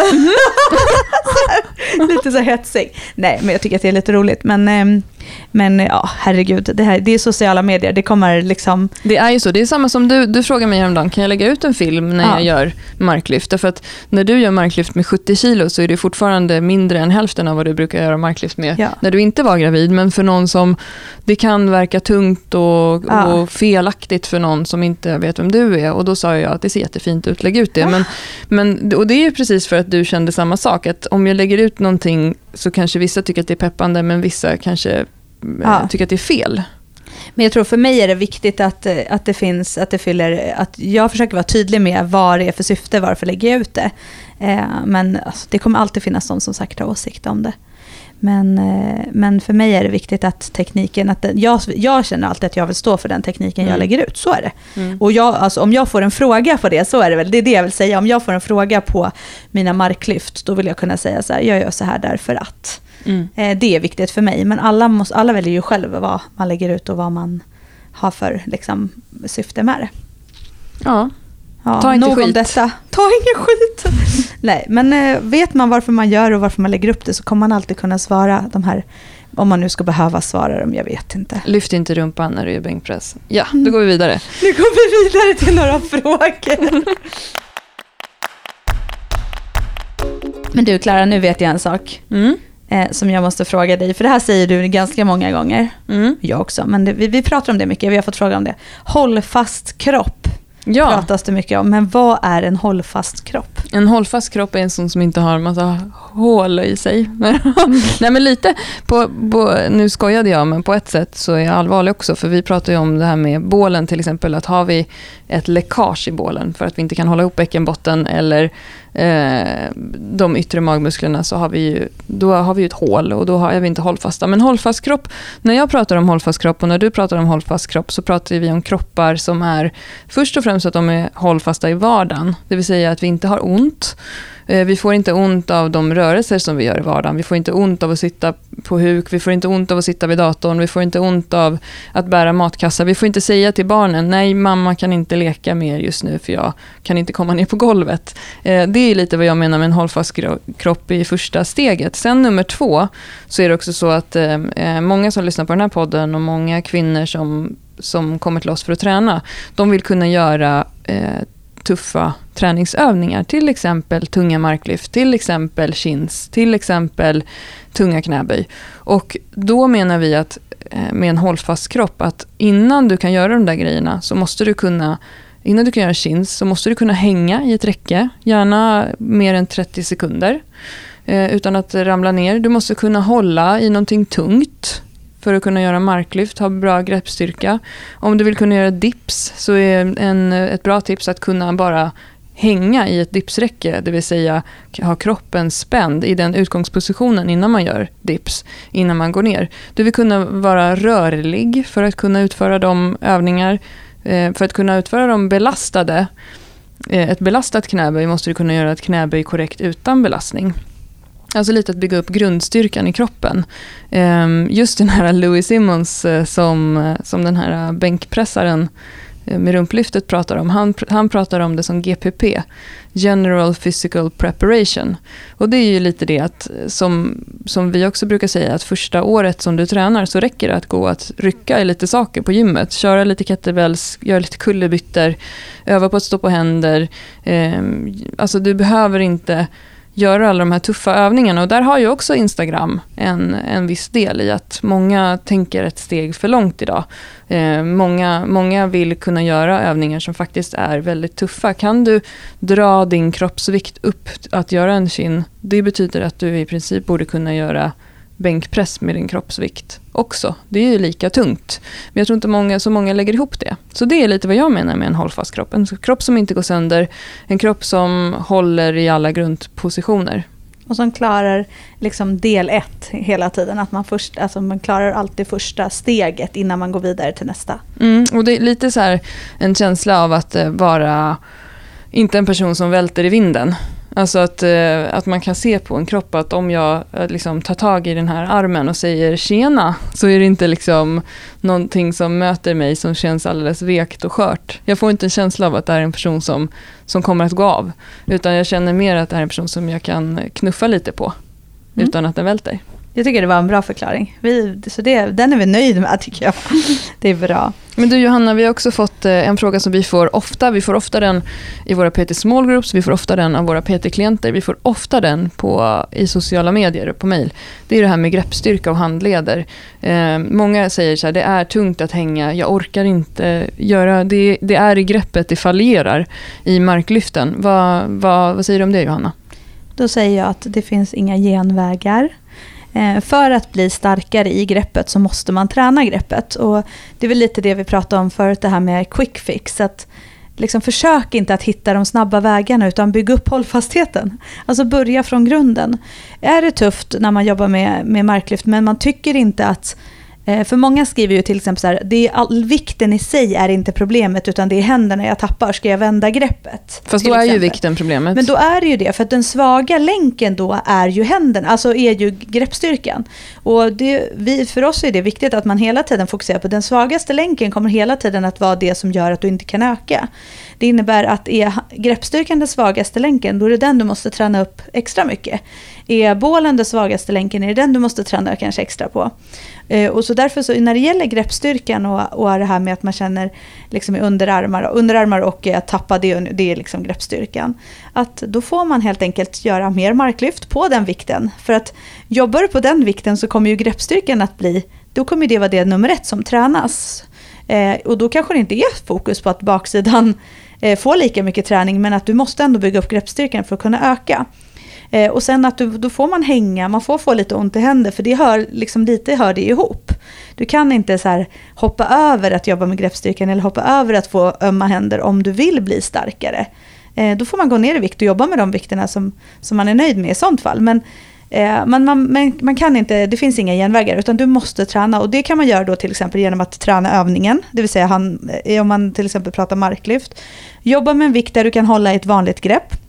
lite så hetsig. Nej, men jag tycker att det är lite roligt. Men, ehm, men ja, herregud, det, här, det är sociala medier. Det kommer liksom... Det är ju så. Det är samma som du, du frågade mig häromdagen, kan jag lägga ut en film när Ja. jag gör marklyft? Därför att när du gör marklyft med 70 kilo så är det fortfarande mindre än hälften av vad du brukar göra marklyft med Ja. när du inte var gravid. Men för någon som, det kan verka tungt och, Ja. och felaktigt för någon som inte vet vem du är. Och då sa jag att det ser jättefint ut, lägg ut det. Men, men, och det är ju precis för att du kände samma sak, att om jag lägger ut någonting så kanske vissa tycker att det är peppande, men vissa kanske eh, Ja. tycker att det är fel. Men jag tror för mig är det viktigt att, eh, att det finns, att det fyller, att jag försöker vara tydlig med vad det är för syfte, varför lägger jag ut det. Eh, men alltså, det kommer alltid finnas de som sagt har åsikt om det. Men, eh, men för mig är det viktigt att tekniken, att den, jag, jag känner alltid att jag vill stå för den tekniken jag Mm. lägger ut, så är det. Mm. Och jag, alltså, om jag får en fråga på det, så är det väl, det är det jag vill säga. Om jag får en fråga på mina marklyft, då vill jag kunna säga så här, jag gör så här därför att. Mm. Eh, det är viktigt för mig, men alla, måste, alla väljer ju själv vad man lägger ut och vad man har för liksom, syfte med det. Ja. Ja, Ta inte skit. detta. Ta ingen skit. Nej, men eh, vet man varför man gör och varför man lägger upp det så kommer man alltid kunna svara de här, om man nu ska behöva svara dem, jag vet inte. Lyft inte rumpan när du gör bänkpress. Ja, då går vi vidare. Nu går vi vidare till några frågor. Men du Klara, nu vet jag en sak Mm. eh, som jag måste fråga dig, för det här säger du ganska många gånger. Mm. Jag också, men det, vi, vi pratar om det mycket, vi har fått fråga om det. Hållfast kropp Ja, pratas det mycket om, men vad är en hållfast kropp? en hållfast kropp är en sån som inte har massa hål i sig. Nej men lite, på, på, nu skojade jag, men på ett sätt så är jag allvarlig också. För vi pratar ju om det här med bålen till exempel, att har vi ett läckage i bålen för att vi inte kan hålla ihop bäckenbotten eller eh, de yttre magmusklerna så har vi ju, då har vi ju ett hål och då har- är vi inte hållfasta. Men hållfast kropp, när jag pratar om hållfast kropp och när du pratar om hållfast kropp så pratar vi om kroppar som är först och främst att de är hållfasta i vardagen. Det vill säga att vi inte har ont. Eh, vi får inte ont av de rörelser som vi gör i vardagen. Vi får inte ont av att sitta på huk, vi får inte ont av att sitta vid datorn, vi får inte ont av att bära matkassar. Vi får inte säga till barnen, nej mamma kan inte leka mer just nu för jag kan inte komma ner på golvet. Eh, det är lite vad jag menar med en hållfast kropp i första steget. Sen nummer två, så är det också så att eh, många som lyssnar på den här podden och många kvinnor som, som kommer till oss för att träna, de vill kunna göra eh, tuffa träningsövningar. Till exempel tunga marklyft, till exempel chins, till exempel tunga knäböj. Och då menar vi att eh, med en hållfast kropp att innan du kan göra de där grejerna så måste du kunna Innan du kan göra chins så måste du kunna hänga i ett räcke, gärna mer än 30 sekunder, eh, utan att ramla ner. Du måste kunna hålla i någonting tungt för att kunna göra marklyft, ha bra greppstyrka. Om du vill kunna göra dips så är en, ett bra tips att kunna bara hänga i ett dipsräcke, det vill säga ha kroppen spänd i den utgångspositionen innan man gör dips, innan man går ner. Du vill kunna vara rörlig för att kunna utföra de övningar, eh, för att kunna utföra de belastade. Eh, ett belastat knäböj måste du kunna göra ett knäböj korrekt utan belastning. Alltså lite att bygga upp grundstyrkan i kroppen. Ehm, just den här Louis Simmons eh, som, eh, som den här eh, bänkpressaren med rumplyftet pratar om. Han, han pratar om det som GPP, General Physical Preparation. Och det är ju lite det att, som, som vi också brukar säga, att första året som du tränar så räcker det att gå att rycka i lite saker på gymmet. Köra lite kettlebells, göra lite kullerbyttor, öva på att stå på händer. Eh, alltså du behöver inte göra alla de här tuffa övningarna. Och där har ju också Instagram en, en viss del i att många tänker ett steg för långt idag. Eh, många, många vill kunna göra övningar som faktiskt är väldigt tuffa. Kan du dra din kroppsvikt upp att göra en kin, det betyder att du i princip borde kunna göra bänkpress med din kroppsvikt också. Det är ju lika tungt. Men jag tror inte många, så många lägger ihop det. Så det är lite vad jag menar med en hållfast kropp. En kropp som inte går sönder, en kropp som håller i alla grundpositioner. Och som klarar liksom del ett hela tiden. Att man, först, alltså man klarar alltid första steget innan man går vidare till nästa. Mm, och det är lite så här en känsla av att eh, vara, inte en person som välter i vinden. Alltså att, eh, att man kan se på en kropp att om jag eh, liksom tar tag i den här armen och säger tjena, så är det inte liksom någonting som möter mig som känns alldeles vekt och skört. Jag får inte en känsla av att det är en person som, som kommer att gå av. Utan jag känner mer att det är en person som jag kan knuffa lite på, mm. utan att den välter. Jag tycker det var en bra förklaring. Vi, så det, den är vi nöjda med tycker jag. Det är bra. Men du Johanna, vi har också fått eh, en fråga som vi får ofta. Vi får ofta den i våra PT Small Groups, vi får ofta den av våra PT-klienter, vi får ofta den på, i sociala medier och på mail. Det är det här med greppstyrka och handleder. Eh, många säger så här, det är tungt att hänga, jag orkar inte göra, det, det är i greppet det fallerar i marklyften. Vad, vad, vad säger du om det Johanna? Då säger jag att det finns inga genvägar. Eh, för att bli starkare i greppet så måste man träna greppet. Och det är väl lite det vi pratade om förut, det här med quick fix. Att liksom försök inte att hitta de snabba vägarna utan bygg upp hållfastheten. Alltså börja från grunden. Är det tufft när man jobbar med, med marklyft men man tycker inte att för många skriver ju till exempel så här, det är all, vikten i sig är inte problemet utan det är händerna jag tappar, ska jag vända greppet? Fast då är exempel. ju vikten problemet. Men då är det ju det, för att den svaga länken då är ju händerna, alltså är ju greppstyrkan. Och det, vi, för oss är det viktigt att man hela tiden fokuserar på den svagaste länken kommer hela tiden att vara det som gör att du inte kan öka. Det innebär att är greppstyrkan den svagaste länken, då är det den du måste träna upp extra mycket. Är bålen den svagaste länken, är det den du måste träna kanske extra på. Eh, och så så därför så när det gäller greppstyrkan och, och det här med att man känner liksom i underarmar, underarmar och att tappa det, det är liksom greppstyrkan. Att då får man helt enkelt göra mer marklyft på den vikten. För att jobbar du på den vikten så kommer ju greppstyrkan att bli, då kommer det vara det nummer ett som tränas. Eh, och då kanske det inte är fokus på att baksidan eh, får lika mycket träning men att du måste ändå bygga upp greppstyrkan för att kunna öka. Eh, och sen att du, då får man hänga, man får få lite ont i händer för det hör, liksom lite hör det ihop. Du kan inte så här hoppa över att jobba med greppstyrkan eller hoppa över att få ömma händer om du vill bli starkare. Eh, då får man gå ner i vikt och jobba med de vikterna som, som man är nöjd med i sånt fall. Men eh, man, man, man, kan inte, det finns inga genvägar utan du måste träna och det kan man göra då till exempel genom att träna övningen, det vill säga han, eh, om man till exempel pratar marklyft. Jobba med en vikt där du kan hålla ett vanligt grepp.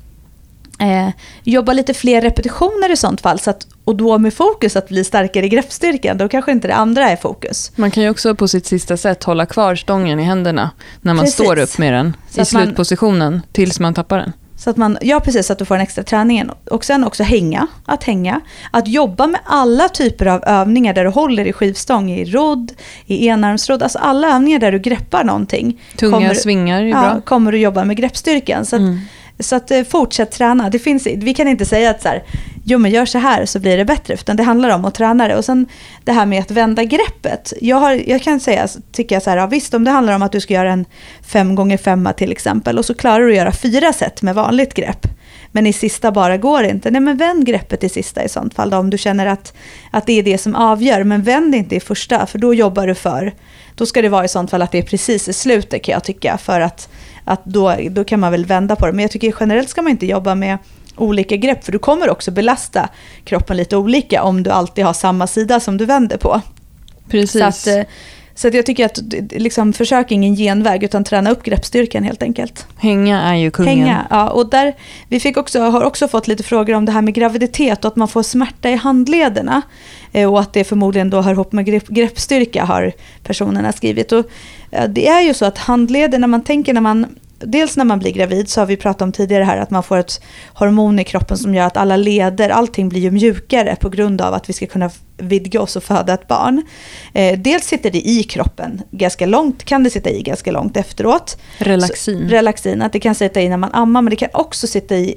Eh, jobba lite fler repetitioner i sånt fall, så att, och då med fokus att bli starkare i greppstyrkan, då kanske inte det andra är fokus. Man kan ju också på sitt sista sätt hålla kvar stången i händerna när man precis. står upp med den så i slutpositionen man, tills man tappar den. Så att man, ja precis, så att du får en extra träning. Och sen också hänga, att hänga. Att jobba med alla typer av övningar där du håller i skivstång, i rodd, i enarmsrodd, alltså alla övningar där du greppar någonting. Tunga kommer, svingar är ja, bra. kommer du jobba med greppstyrkan. Så att, mm. Så att, eh, fortsätt träna. Det finns, vi kan inte säga att så här, jo men gör så här så blir det bättre. Utan det handlar om att träna det. Och sen det här med att vända greppet. Jag, har, jag kan säga, tycka så här, ja, visst om det handlar om att du ska göra en 5 gånger 5 till exempel. Och så klarar du att göra fyra set med vanligt grepp. Men i sista bara går det inte. Nej men vänd greppet i sista i sånt fall då, om du känner att, att det är det som avgör. Men vänd inte i första för då jobbar du för. Då ska det vara i sånt fall att det är precis i slutet kan jag tycka. För att, att då, då kan man väl vända på det. Men jag tycker generellt ska man inte jobba med olika grepp. För du kommer också belasta kroppen lite olika om du alltid har samma sida som du vänder på. Precis. Så, att, eh, så att jag tycker att liksom, försök ingen genväg utan träna upp greppstyrkan helt enkelt. Hänga är ju kungen. Hänga, ja. Och där, vi fick också, har också fått lite frågor om det här med graviditet och att man får smärta i handlederna. Eh, och att det förmodligen då hör ihop med grepp, greppstyrka har personerna skrivit. Och, det är ju så att handleder, när man tänker när man dels när man blir gravid så har vi pratat om tidigare här att man får ett hormon i kroppen som gör att alla leder, allting blir ju mjukare på grund av att vi ska kunna vidga oss och föda ett barn. Eh, dels sitter det i kroppen ganska långt, kan det sitta i ganska långt efteråt. Relaxin. Så, relaxin, att det kan sitta i när man ammar men det kan också sitta i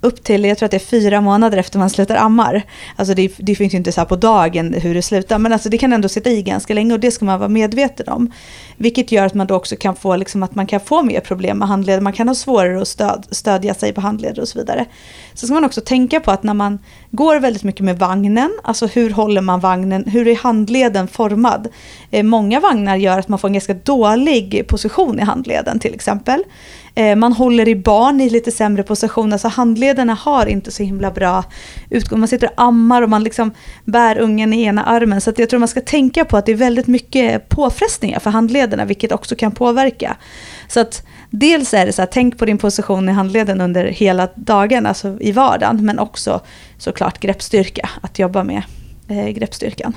upp till, jag tror att det är fyra månader efter man slutar ammar. Alltså det, det finns ju inte så här på dagen hur det slutar, men alltså det kan ändå sitta i ganska länge och det ska man vara medveten om. Vilket gör att man då också kan få, liksom, att man kan få mer problem med handleder, man kan ha svårare att stöd, stödja sig på handleder och så vidare. Så ska man också tänka på att när man går väldigt mycket med vagnen, alltså hur håller man vagnen, hur är handleden formad? Eh, många vagnar gör att man får en ganska dålig position i handleden till exempel. Eh, man håller i barn i lite sämre position. så handlederna har inte så himla bra utgång. Man sitter och ammar och man liksom bär ungen i ena armen. Så jag tror man ska tänka på att det är väldigt mycket påfrestningar för handlederna, vilket också kan påverka. Så att dels är det så här, tänk på din position i handleden under hela dagen, alltså i vardagen, men också såklart greppstyrka, att jobba med eh, greppstyrkan.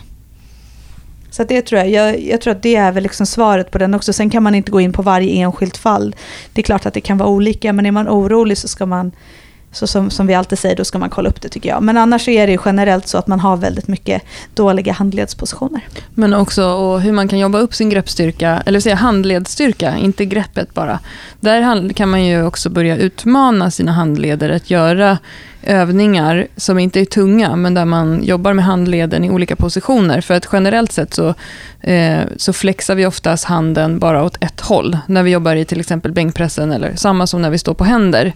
Så det tror jag, jag, jag, tror att det är väl liksom svaret på den också. Sen kan man inte gå in på varje enskilt fall. Det är klart att det kan vara olika, men är man orolig så ska man, så som, som vi alltid säger, då ska man kolla upp det tycker jag. Men annars är det generellt så att man har väldigt mycket dåliga handledspositioner. Men också och hur man kan jobba upp sin greppstyrka, eller säga handledsstyrka, inte greppet bara. Där kan man ju också börja utmana sina handleder att göra övningar som inte är tunga, men där man jobbar med handleden i olika positioner. För att generellt sett så, eh, så flexar vi oftast handen bara åt ett håll. När vi jobbar i till exempel bänkpressen, eller samma som när vi står på händer.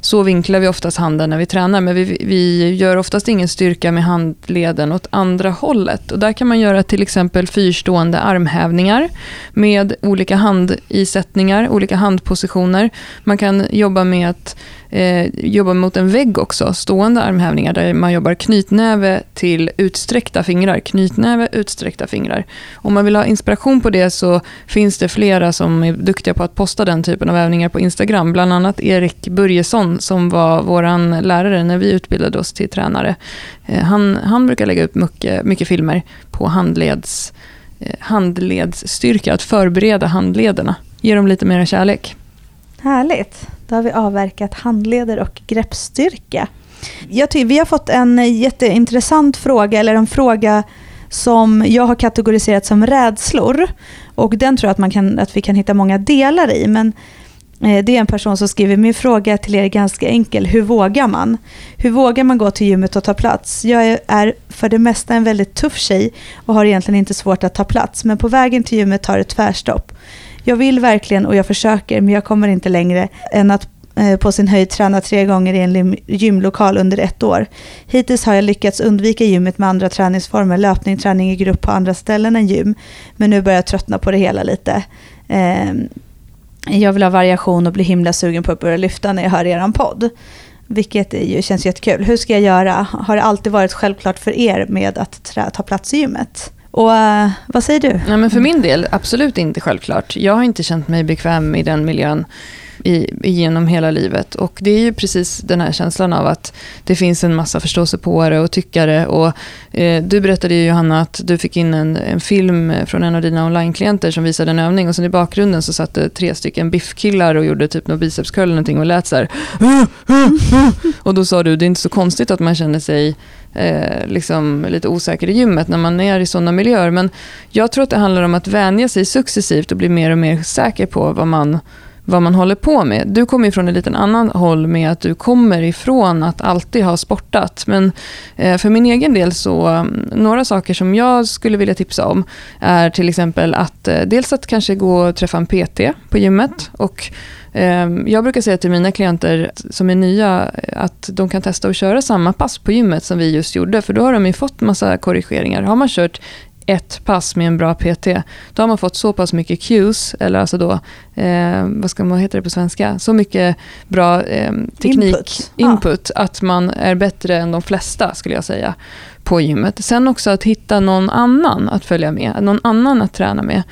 Så vinklar vi oftast handen när vi tränar, men vi, vi gör oftast ingen styrka med handleden åt andra hållet. Och där kan man göra till exempel fyrstående armhävningar med olika handisättningar, olika handpositioner. Man kan jobba med att Eh, jobbar mot en vägg också, stående armhävningar där man jobbar knytnäve till utsträckta fingrar. Knytnäve, utsträckta fingrar. Om man vill ha inspiration på det så finns det flera som är duktiga på att posta den typen av övningar på Instagram. Bland annat Erik Börjesson som var vår lärare när vi utbildade oss till tränare. Eh, han, han brukar lägga upp mycket, mycket filmer på handleds, eh, handledsstyrka, att förbereda handlederna. Ge dem lite mer kärlek. Härligt. Då har vi avverkat handleder och greppstyrka. Jag tycker, vi har fått en jätteintressant fråga, eller en fråga som jag har kategoriserat som rädslor. Och den tror jag att, man kan, att vi kan hitta många delar i. Men eh, det är en person som skriver, min fråga till er är ganska enkel. Hur vågar man? Hur vågar man gå till gymmet och ta plats? Jag är för det mesta en väldigt tuff tjej och har egentligen inte svårt att ta plats. Men på vägen till gymmet tar det tvärstopp. Jag vill verkligen och jag försöker men jag kommer inte längre än att eh, på sin höjd träna tre gånger i en gymlokal under ett år. Hittills har jag lyckats undvika gymmet med andra träningsformer, löpning, träning i grupp på andra ställen än gym. Men nu börjar jag tröttna på det hela lite. Ehm, jag vill ha variation och bli himla sugen på att börja lyfta när jag hör er podd. Vilket ju känns jättekul. Hur ska jag göra? Har det alltid varit självklart för er med att ta plats i gymmet? Och uh, vad säger du? Ja, men för min del, absolut inte självklart. Jag har inte känt mig bekväm i den miljön i, genom hela livet. Och det är ju precis den här känslan av att det finns en massa förståsigpåare och tyckare. Och, eh, du berättade ju Johanna att du fick in en, en film från en av dina online-klienter som visade en övning och sen i bakgrunden så satt det tre stycken biffkillar och gjorde typ någon bicepscurl eller någonting och lät så här. Och då sa du, det är inte så konstigt att man känner sig eh, liksom lite osäker i gymmet när man är i sådana miljöer. Men jag tror att det handlar om att vänja sig successivt och bli mer och mer säker på vad man vad man håller på med. Du kommer från en liten annan håll med att du kommer ifrån att alltid ha sportat. Men eh, för min egen del så, mm, några saker som jag skulle vilja tipsa om är till exempel att eh, dels att kanske gå och träffa en PT på gymmet och ehm, jag brukar säga till mina klienter som är nya att de kan testa att köra samma pass på gymmet som vi just gjorde, för då har de ju fått massa korrigeringar. Har man kört ett pass med en bra PT, då har man fått så pass mycket cues, eller alltså då, eh, vad ska man heta det på svenska, så mycket bra eh, teknik, input, input ah. att man är bättre än de flesta, skulle jag säga, på gymmet. Sen också att hitta någon annan att följa med, någon annan att träna med.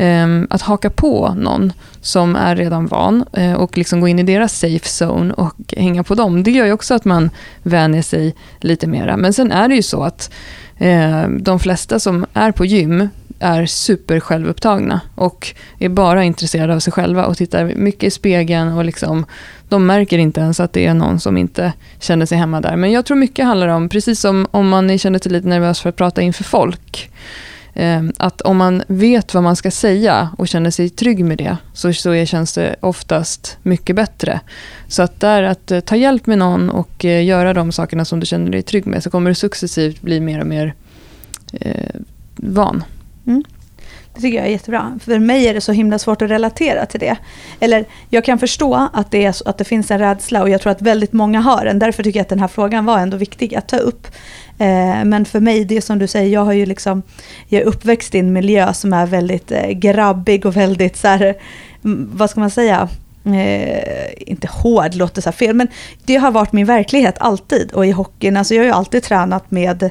Ehm, att haka på någon som är redan van eh, och liksom gå in i deras safe zone och hänga på dem. Det gör ju också att man vänjer sig lite mera. Men sen är det ju så att eh, de flesta som är på gym är super självupptagna och är bara intresserade av sig själva och tittar mycket i spegeln och liksom, de märker inte ens att det är någon som inte känner sig hemma där. Men jag tror mycket handlar om, precis som om man känner sig lite nervös för att prata inför folk, Ehm, att om man vet vad man ska säga och känner sig trygg med det, så, så känns det oftast mycket bättre. Så att där att eh, ta hjälp med någon och eh, göra de sakerna som du känner dig trygg med, så kommer du successivt bli mer och mer eh, van. Mm. Det tycker jag är jättebra. För mig är det så himla svårt att relatera till det. Eller jag kan förstå att det, är, att det finns en rädsla och jag tror att väldigt många har den. Därför tycker jag att den här frågan var ändå viktig att ta upp. Eh, men för mig, det som du säger, jag har ju liksom, jag är uppväxt i en miljö som är väldigt eh, grabbig och väldigt så här, mm, vad ska man säga, Eh, inte hård, låter så fel, men det har varit min verklighet alltid. Och i hockeyn, alltså jag har ju alltid tränat med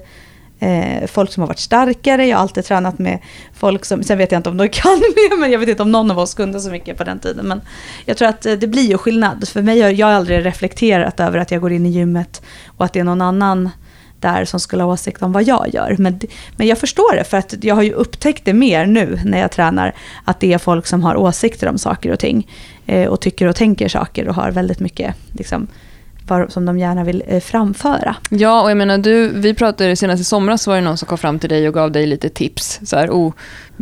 eh, folk som har varit starkare, jag har alltid tränat med folk som, sen vet jag inte om de kan mer, men jag vet inte om någon av oss kunde så mycket på den tiden. Men jag tror att eh, det blir ju skillnad. För mig har jag aldrig reflekterat över att jag går in i gymmet och att det är någon annan där som skulle ha åsikt om vad jag gör. Men, men jag förstår det, för att jag har ju upptäckt det mer nu när jag tränar, att det är folk som har åsikter om saker och ting. Eh, och tycker och tänker saker och har väldigt mycket liksom, som de gärna vill eh, framföra. Ja, och jag menar, du, vi pratade senast i somras var det någon som kom fram till dig och gav dig lite tips, så här, oh,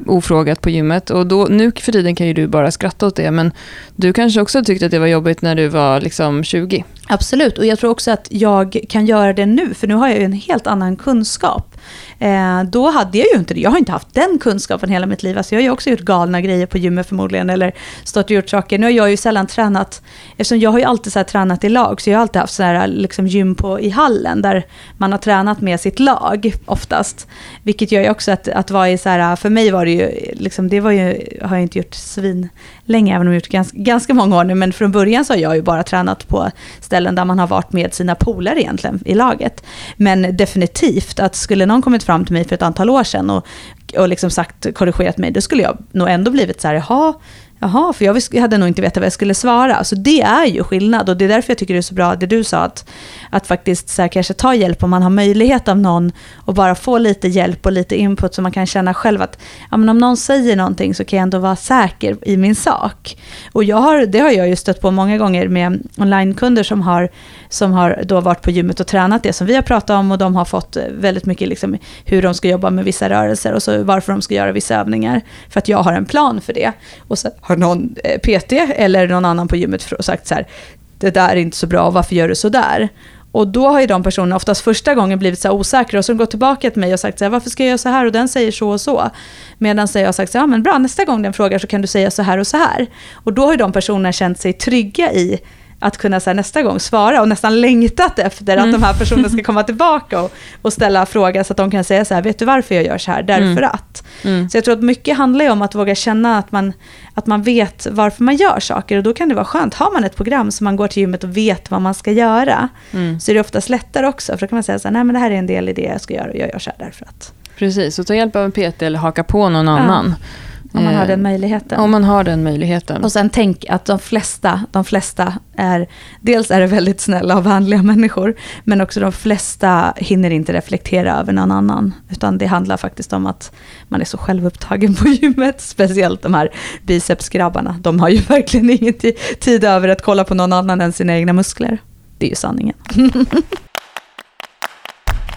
ofrågat på gymmet. Och då, nu för tiden kan ju du bara skratta åt det, men du kanske också tyckte att det var jobbigt när du var liksom 20? Absolut, och jag tror också att jag kan göra det nu, för nu har jag ju en helt annan kunskap. Eh, då hade jag ju inte det. Jag har inte haft den kunskapen hela mitt liv. Alltså jag har ju också gjort galna grejer på gymmet förmodligen, eller stått och gjort saker. Nu har jag ju sällan tränat, eftersom jag har ju alltid så tränat i lag, så jag har alltid haft så här, liksom gym på, i hallen, där man har tränat med sitt lag oftast. Vilket gör ju också att, att vara i så här, för mig var det ju, liksom, det var ju, har jag inte gjort svin länge, även om jag har gjort ganska, ganska många år nu, men från början så har jag ju bara tränat på ställen där man har varit med sina polare egentligen i laget. Men definitivt att skulle någon kommit fram till mig för ett antal år sedan och, och liksom sagt, korrigerat mig, då skulle jag nog ändå blivit så här, jaha, Jaha, för jag hade nog inte vetat vad jag skulle svara. Så det är ju skillnad och det är därför jag tycker det är så bra det du sa, att, att faktiskt så här, kanske ta hjälp om man har möjlighet av någon och bara få lite hjälp och lite input så man kan känna själv att ja, men om någon säger någonting så kan jag ändå vara säker i min sak. Och jag har, det har jag ju stött på många gånger med onlinekunder som har, som har då varit på gymmet och tränat det som vi har pratat om och de har fått väldigt mycket liksom hur de ska jobba med vissa rörelser och så varför de ska göra vissa övningar. För att jag har en plan för det. Och så har någon eh, PT eller någon annan på gymmet sagt så här, det där är inte så bra, varför gör du så där? Och då har ju de personerna oftast första gången blivit så osäkra och så gått tillbaka till mig och sagt så här, varför ska jag göra så här och den säger så och så. Medan jag har sagt så här, ja men bra, nästa gång den frågar så kan du säga så här och så här. Och då har ju de personerna känt sig trygga i att kunna så här, nästa gång svara och nästan längtat efter mm. att de här personerna ska komma tillbaka och, och ställa frågor så att de kan säga så här, vet du varför jag gör så här? Därför mm. att. Mm. Så jag tror att mycket handlar ju om att våga känna att man, att man vet varför man gör saker och då kan det vara skönt. Har man ett program som man går till gymmet och vet vad man ska göra mm. så är det oftast lättare också. För då kan man säga så här, nej men det här är en del i det jag ska göra och jag gör så här därför att. Precis, och ta hjälp av en PT eller haka på någon annan. Ja. Om man har den möjligheten. Om man har den möjligheten. Och sen tänk att de flesta, de flesta är, dels är det väldigt snälla och vänliga människor, men också de flesta hinner inte reflektera över någon annan. Utan det handlar faktiskt om att man är så självupptagen på gymmet, speciellt de här bicepsgrabbarna. De har ju verkligen ingen tid över att kolla på någon annan än sina egna muskler. Det är ju sanningen.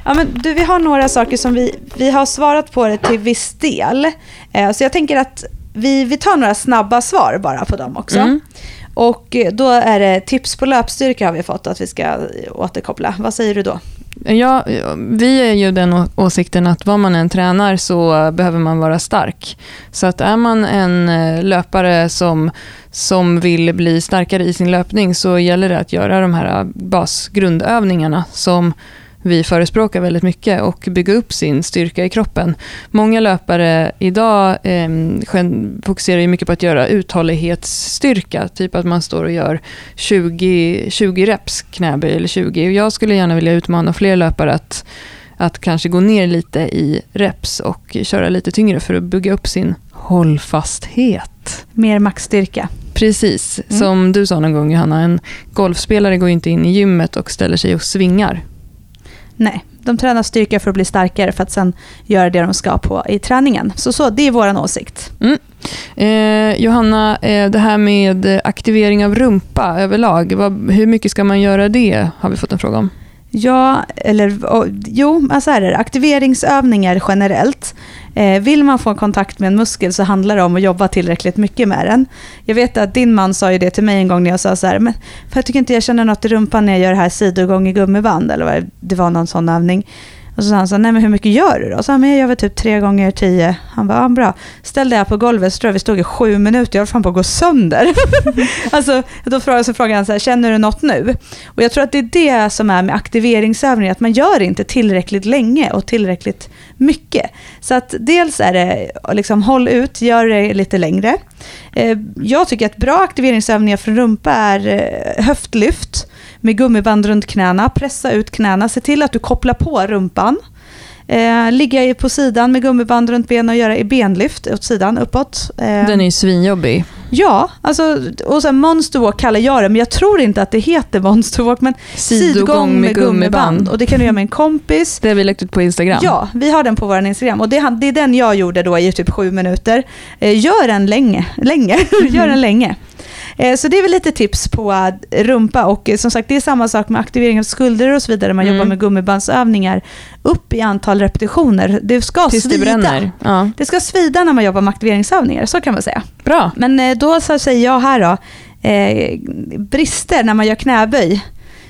Ja, men du, vi har några saker som vi, vi har svarat på det till viss del. Eh, så jag tänker att vi, vi tar några snabba svar bara på dem också. Mm. Och eh, då är det tips på löpstyrka har vi fått att vi ska återkoppla. Vad säger du då? Ja, vi är ju den åsikten att vad man än tränar så behöver man vara stark. Så att är man en eh, löpare som, som vill bli starkare i sin löpning så gäller det att göra de här basgrundövningarna som vi förespråkar väldigt mycket och bygga upp sin styrka i kroppen. Många löpare idag eh, fokuserar ju mycket på att göra uthållighetsstyrka, typ att man står och gör 20, 20 reps knäböj eller 20. Och jag skulle gärna vilja utmana fler löpare att, att kanske gå ner lite i reps och köra lite tyngre för att bygga upp sin hållfasthet. Mer maxstyrka. Precis, Mm. som du sa någon gång Johanna, en golfspelare går ju inte in i gymmet och ställer sig och svingar. Nej, de tränar styrka för att bli starkare för att sen göra det de ska på i träningen. Så, så det är vår åsikt. Eh, Johanna, eh, det här med aktivering av rumpa överlag, vad, hur mycket ska man göra det? Har vi fått en fråga om. Ja, eller och, jo, alltså här är det. Aktiveringsövningar generellt. Eh, vill man få kontakt med en muskel så handlar det om att jobba tillräckligt mycket med den. Jag vet att din man sa ju det till mig en gång när jag sa så här, men för jag tycker inte jag känner något i rumpan när jag gör det här sidogång i gummiband, eller vad det- det var någon sån övning. Och så sa han så här, nej men hur mycket gör du då? Så han, men jag gör väl typ tre gånger tio. Han bara, ja bra. dig här på golvet så tror jag vi stod i sju minuter, jag var fan på att gå sönder. alltså, då frågade, så frågade han så här, känner du något nu? Och jag tror att det är det som är med aktiveringsövningar, att man gör inte tillräckligt länge och tillräckligt mycket. Så att dels är det liksom håll ut, gör det lite längre. Eh, jag tycker att bra aktiveringsövningar för rumpa är eh, höftlyft med gummiband runt knäna, pressa ut knäna, se till att du kopplar på rumpan. Eh, ligga på sidan med gummiband runt benen och göra i benlyft åt sidan, uppåt. Eh, Den är ju svinjobbig. Ja, alltså, och sen monster walk kallar jag det, men jag tror inte att det heter monster walk, men sidgång med gummiband. Och det kan du göra med en kompis. Det har vi lagt ut på Instagram. Ja, vi har den på vår Instagram och det, är- det är den jag gjorde då i typ sju minuter. Eh, gör den länge, länge, gör den länge. Eh, Så det är väl lite tips på eh, rumpa och eh, som sagt det är samma sak med aktivering av skulder och så vidare. Man Mm. jobbar med gummibandsövningar upp i antal repetitioner. Det ska Tills det svida. bränner. Ja. Det ska svida när man jobbar med aktiveringsövningar, så kan man säga. Bra. Men då så säger jag här då, eh, brister när man gör knäböj.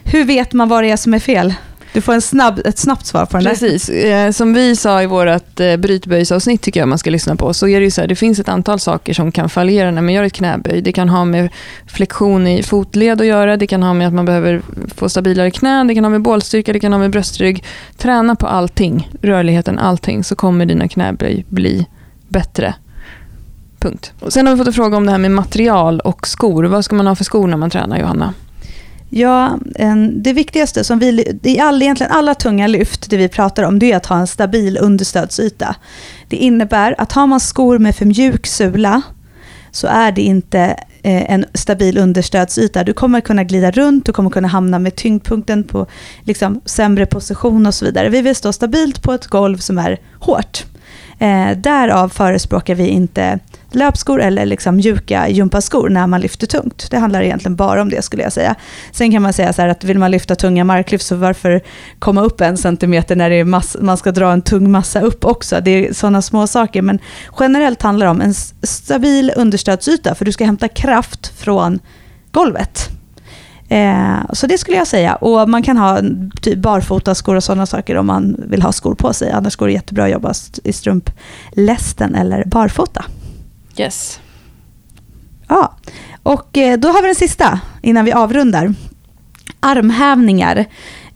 Hur vet man vad det är som är fel? Du får en snabb, ett snabbt svar på den där. Precis. Eh, som vi sa i vårt eh, brytböjsavsnitt tycker jag man ska lyssna på, så är det ju så här, det finns ett antal saker som kan fallera när man gör ett knäböj. Det kan ha med flexion i fotled att göra, det kan ha med att man behöver få stabilare knän, det kan ha med bålstyrka, det kan ha med bröstrygg. Träna på allting, rörligheten, allting, så kommer dina knäböj bli bättre. Punkt. Och sen har vi fått en fråga om det här med material och skor. Vad ska man ha för skor när man tränar, Johanna? Ja, det viktigaste som vi, i all, egentligen alla tunga lyft, det vi pratar om, det är att ha en stabil understödsyta. Det innebär att har man skor med för mjuk sula så är det inte eh, en stabil understödsyta. Du kommer kunna glida runt, du kommer kunna hamna med tyngdpunkten på liksom, sämre position och så vidare. Vi vill stå stabilt på ett golv som är hårt. Eh, därav förespråkar vi inte löpskor eller liksom mjuka gympaskor när man lyfter tungt. Det handlar egentligen bara om det skulle jag säga. Sen kan man säga så här att vill man lyfta tunga marklyft så varför komma upp en centimeter när det är mass, man ska dra en tung massa upp också. Det är sådana små saker. Men generellt handlar det om en stabil understödsyta för du ska hämta kraft från golvet. Eh, så det skulle jag säga. Och man kan ha typ barfotaskor och sådana saker om man vill ha skor på sig. Annars går det jättebra att jobba i strumplästen eller barfota. Yes. Ja, och eh, då har vi den sista innan vi avrundar. Armhävningar.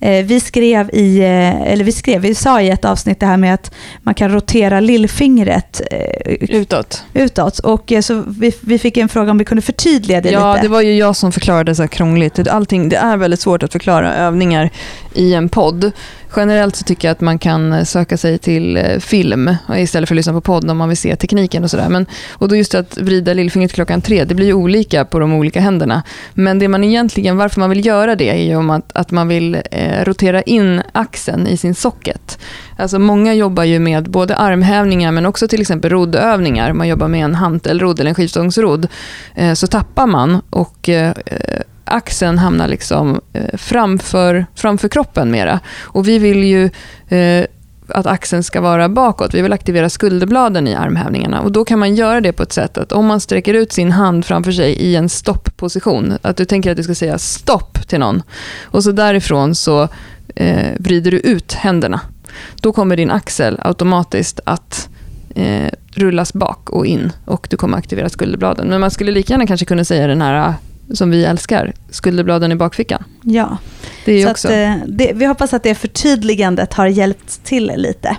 Eh, Vi skrev, i, eh, eller vi skrev, vi sa i ett avsnitt det här med att man kan rotera lillfingret eh, Utåt. utåt. Och så vi, vi fick en fråga om vi kunde förtydliga det ja, lite. det var ju jag som förklarade så här krångligt. Allting, det är väldigt svårt att förklara övningar i en podd. Generellt så tycker jag att man kan eh, söka sig till eh, film eh, istället för att lyssna på podd om man vill se tekniken och sådär. Men, och då just att vrida lillfingret klockan tre, det blir ju olika på de olika händerna. Men det man egentligen, varför man vill göra det är ju om att, att man vill eh, rotera in axeln i sin socket. Alltså många jobbar ju med både armhävningar men också till exempel roddövningar. Man jobbar med en hantelrodd eller en skivstångsrodd. Eh, så tappar man och eh, axeln hamnar liksom eh, framför, framför kroppen mera. Och vi vill ju eh, att axeln ska vara bakåt. Vi vill aktivera skulderbladen i armhävningarna. Och då kan man göra det på ett sätt att om man sträcker ut sin hand framför sig i en stoppposition, att du tänker att du ska säga stopp till någon. Och så därifrån så eh, vrider du ut händerna. Då kommer din axel automatiskt att eh, rullas bak och in och du kommer aktivera skulderbladen. Men man skulle lika gärna kanske kunna säga den här som vi älskar, skulderbladen i bakfickan. Ja, det är så också... Att, eh, det, vi hoppas att det förtydligandet har hjälpt till lite.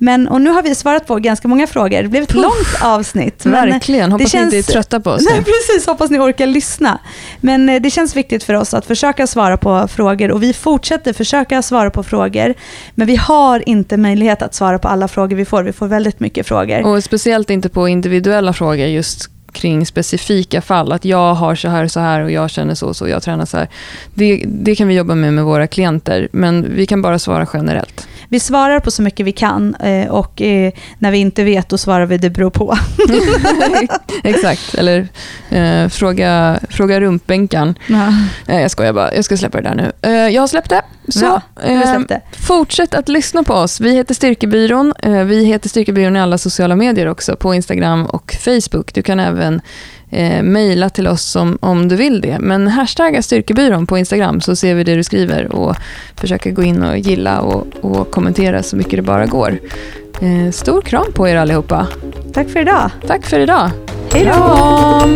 Men, och nu har vi svarat på ganska många frågor. Det blev ett Puff. långt avsnitt. Verkligen. Hoppas känns, ni inte är trötta på oss. Nej, precis. Hoppas ni orkar lyssna. Men eh, det känns viktigt för oss att försöka svara på frågor och vi fortsätter försöka svara på frågor. Men vi har inte möjlighet att svara på alla frågor vi får. Vi får väldigt mycket frågor. Och speciellt inte på individuella frågor just kring specifika fall. Att jag har så här och så här och jag känner så och så, jag tränar så här. Det, det kan vi jobba med med våra klienter, men vi kan bara svara generellt. Vi svarar på så mycket vi kan eh, och eh, när vi inte vet då svarar vi det beror på. Exakt, eller eh, fråga, fråga rumpbänkan. Ja. Eh, jag skojar bara, jag ska släppa det där nu. Eh, jag har släppt det. Så, ja, det. fortsätt att lyssna på oss. Vi heter Styrkebyrån. vi heter Styrkebyrån i alla sociala medier också, på Instagram och Facebook. Du kan även eh, mejla till oss om, om du vill det. Men hashtagga Styrkebyrån på Instagram så ser vi det du skriver och försöker gå in och gilla och, och kommentera så mycket det bara går. Eh, stor kram på er allihopa. Tack för idag. Tack för idag. Hej då.